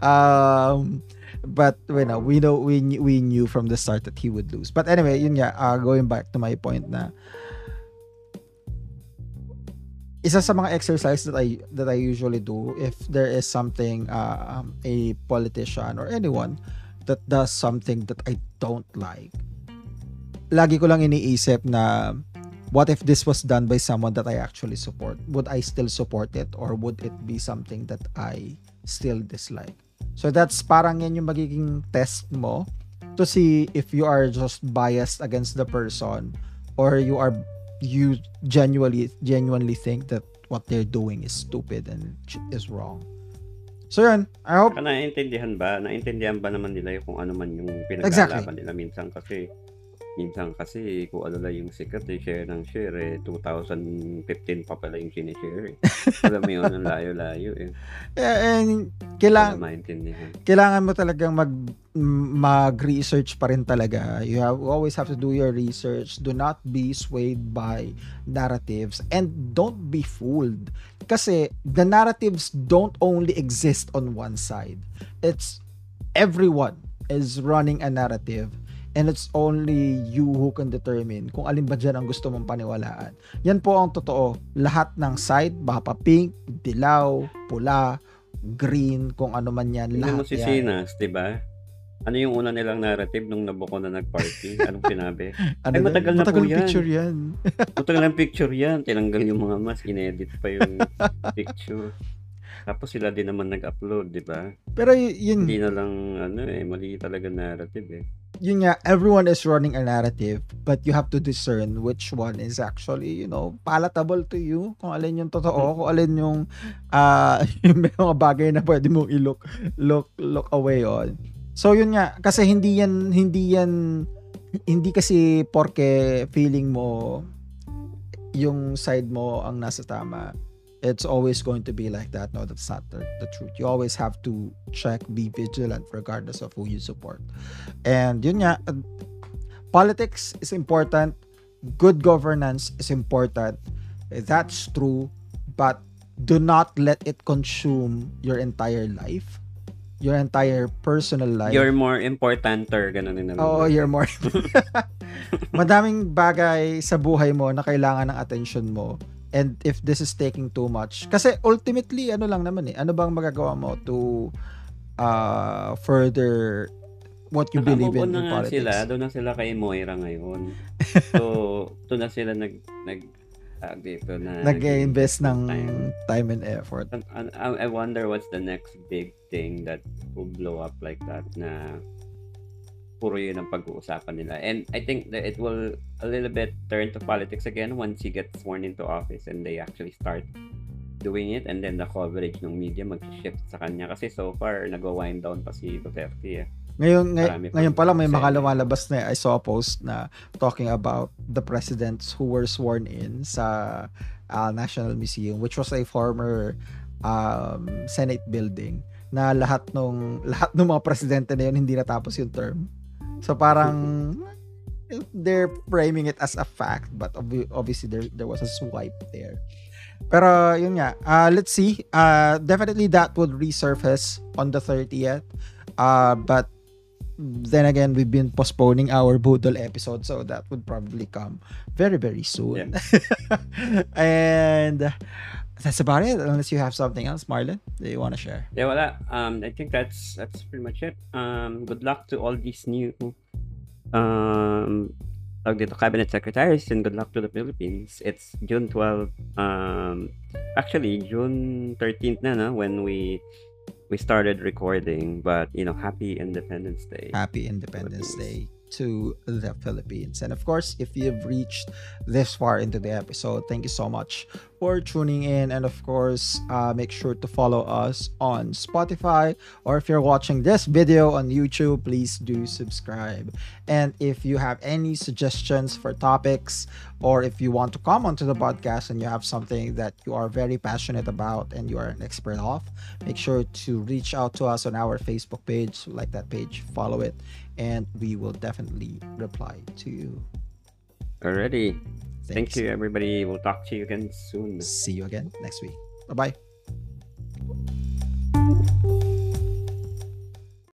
Speaker 1: um but you know we know we knew, we knew from the start that he would lose but anyway yun nga uh, going back to my point na isa sa mga exercise that I that I usually do if there is something uh, um, a politician or anyone that does something that I don't like lagi ko lang iniisip na what if this was done by someone that I actually support? Would I still support it or would it be something that I still dislike? So that's parang yan yung magiging test mo to see if you are just biased against the person or you are you genuinely genuinely think that what they're doing is stupid and is wrong. So yun, I hope
Speaker 2: Saka naiintindihan ba? Naiintindihan ba naman nila yung kung ano man yung
Speaker 1: Exactly.
Speaker 2: pinaglalaban nila minsan kasi minsan kasi kung ano lang yung sikat eh, share ng share eh, 2015 pa pala yung sinishare eh. Alam mo yun, ang layo-layo eh.
Speaker 1: eh, and
Speaker 2: Kailangan
Speaker 1: kailangan mo talagang mag mag-research pa rin talaga. You have you always have to do your research. Do not be swayed by narratives and don't be fooled. Kasi the narratives don't only exist on one side. It's everyone is running a narrative and it's only you who can determine kung alin ba dyan ang gusto mong paniwalaan. Yan po ang totoo. Lahat ng side, baka pink, dilaw, pula, green, kung ano man yan,
Speaker 2: mo
Speaker 1: lahat
Speaker 2: si
Speaker 1: yan.
Speaker 2: Sinas, di ba? Ano yung una nilang narrative nung nabuko na nag-party? Anong sinabi?
Speaker 1: Ano
Speaker 2: Ay,
Speaker 1: na-
Speaker 2: matagal na po
Speaker 1: matagal
Speaker 2: yan.
Speaker 1: picture yan.
Speaker 2: Matagal lang picture yan. Tinanggal yung mga mask, inedit pa yung picture. Tapos sila din naman nag-upload, di ba?
Speaker 1: Pero yun,
Speaker 2: Hindi na lang, ano eh, mali talaga narrative eh.
Speaker 1: yun nga, everyone is running a narrative, but you have to discern which one is actually, you know, palatable to you. Kung alin yung totoo, kung alin yung, ah yung may mga bagay na pwede mong i-look, look, look away on. So yun nga, kasi hindi yan, hindi yan, hindi kasi porke feeling mo yung side mo ang nasa tama, it's always going to be like that. No, that's not the, the truth. You always have to check, be vigilant regardless of who you support. And yun nga, uh, politics is important. Good governance is important. That's true. But do not let it consume your entire life, your entire personal life.
Speaker 2: You're more importanter, ganun din naman.
Speaker 1: Oo, you're more. Madaming bagay sa buhay mo na kailangan ng attention mo. And if this is taking too much, kasi ultimately, ano lang naman eh, ano bang magagawa mo to uh, further what you believe in,
Speaker 2: Naka-move on na
Speaker 1: in
Speaker 2: nga
Speaker 1: politics?
Speaker 2: sila, doon na sila kay Moira ngayon. So, doon na sila nag, nag, dito na,
Speaker 1: Nag-invest ng
Speaker 2: time.
Speaker 1: time and effort.
Speaker 2: And- and I I wonder what's the next big thing that will blow up like that na puro yun ang pag-uusapan nila. And I think that it will a little bit turn to politics again once he gets sworn into office and they actually start doing it and then the coverage ng media mag-shift sa kanya kasi so far nag-wind down pa si Duterte eh.
Speaker 1: Ngayon, ngay-
Speaker 2: Marami pa
Speaker 1: ngayon pa lang may
Speaker 2: send.
Speaker 1: mga lumalabas na eh. I saw a post na talking about the presidents who were sworn in sa uh, National Museum which was a former um, Senate building na lahat nung lahat ng mga presidente na yun hindi natapos yung term. So parang they're framing it as a fact but obvi- obviously there there was a swipe there. Pero yun nga, uh, let's see. Uh, definitely that would resurface on the 30th. Uh, but then again, we've been postponing our Budol episode, so that would probably come very, very soon. and that's about it. Unless you have something else, Marlon, that you want to share.
Speaker 2: Yeah, wala. Um, I think that's that's pretty much it. Um, good luck to all these new um tawag dito, cabinet secretaries and good luck to the Philippines. It's June 12. Um, actually June 13th na no, when we we started recording. But you know, happy Independence Day.
Speaker 1: Happy Independence Day to the Philippines. And of course, if you've reached this far into the episode, thank you so much for tuning in. And of course, uh, make sure to follow us on Spotify or if you're watching this video on YouTube, please do subscribe. And if you have any suggestions for topics or if you want to come onto the podcast and you have something that you are very passionate about and you are an expert of, make sure to reach out to us on our Facebook page, like that page, follow it, and we will definitely reply to you.
Speaker 2: Alrighty.
Speaker 1: Thanks.
Speaker 2: Thank you, everybody. We'll talk to you again soon.
Speaker 1: See you again next week. Bye bye.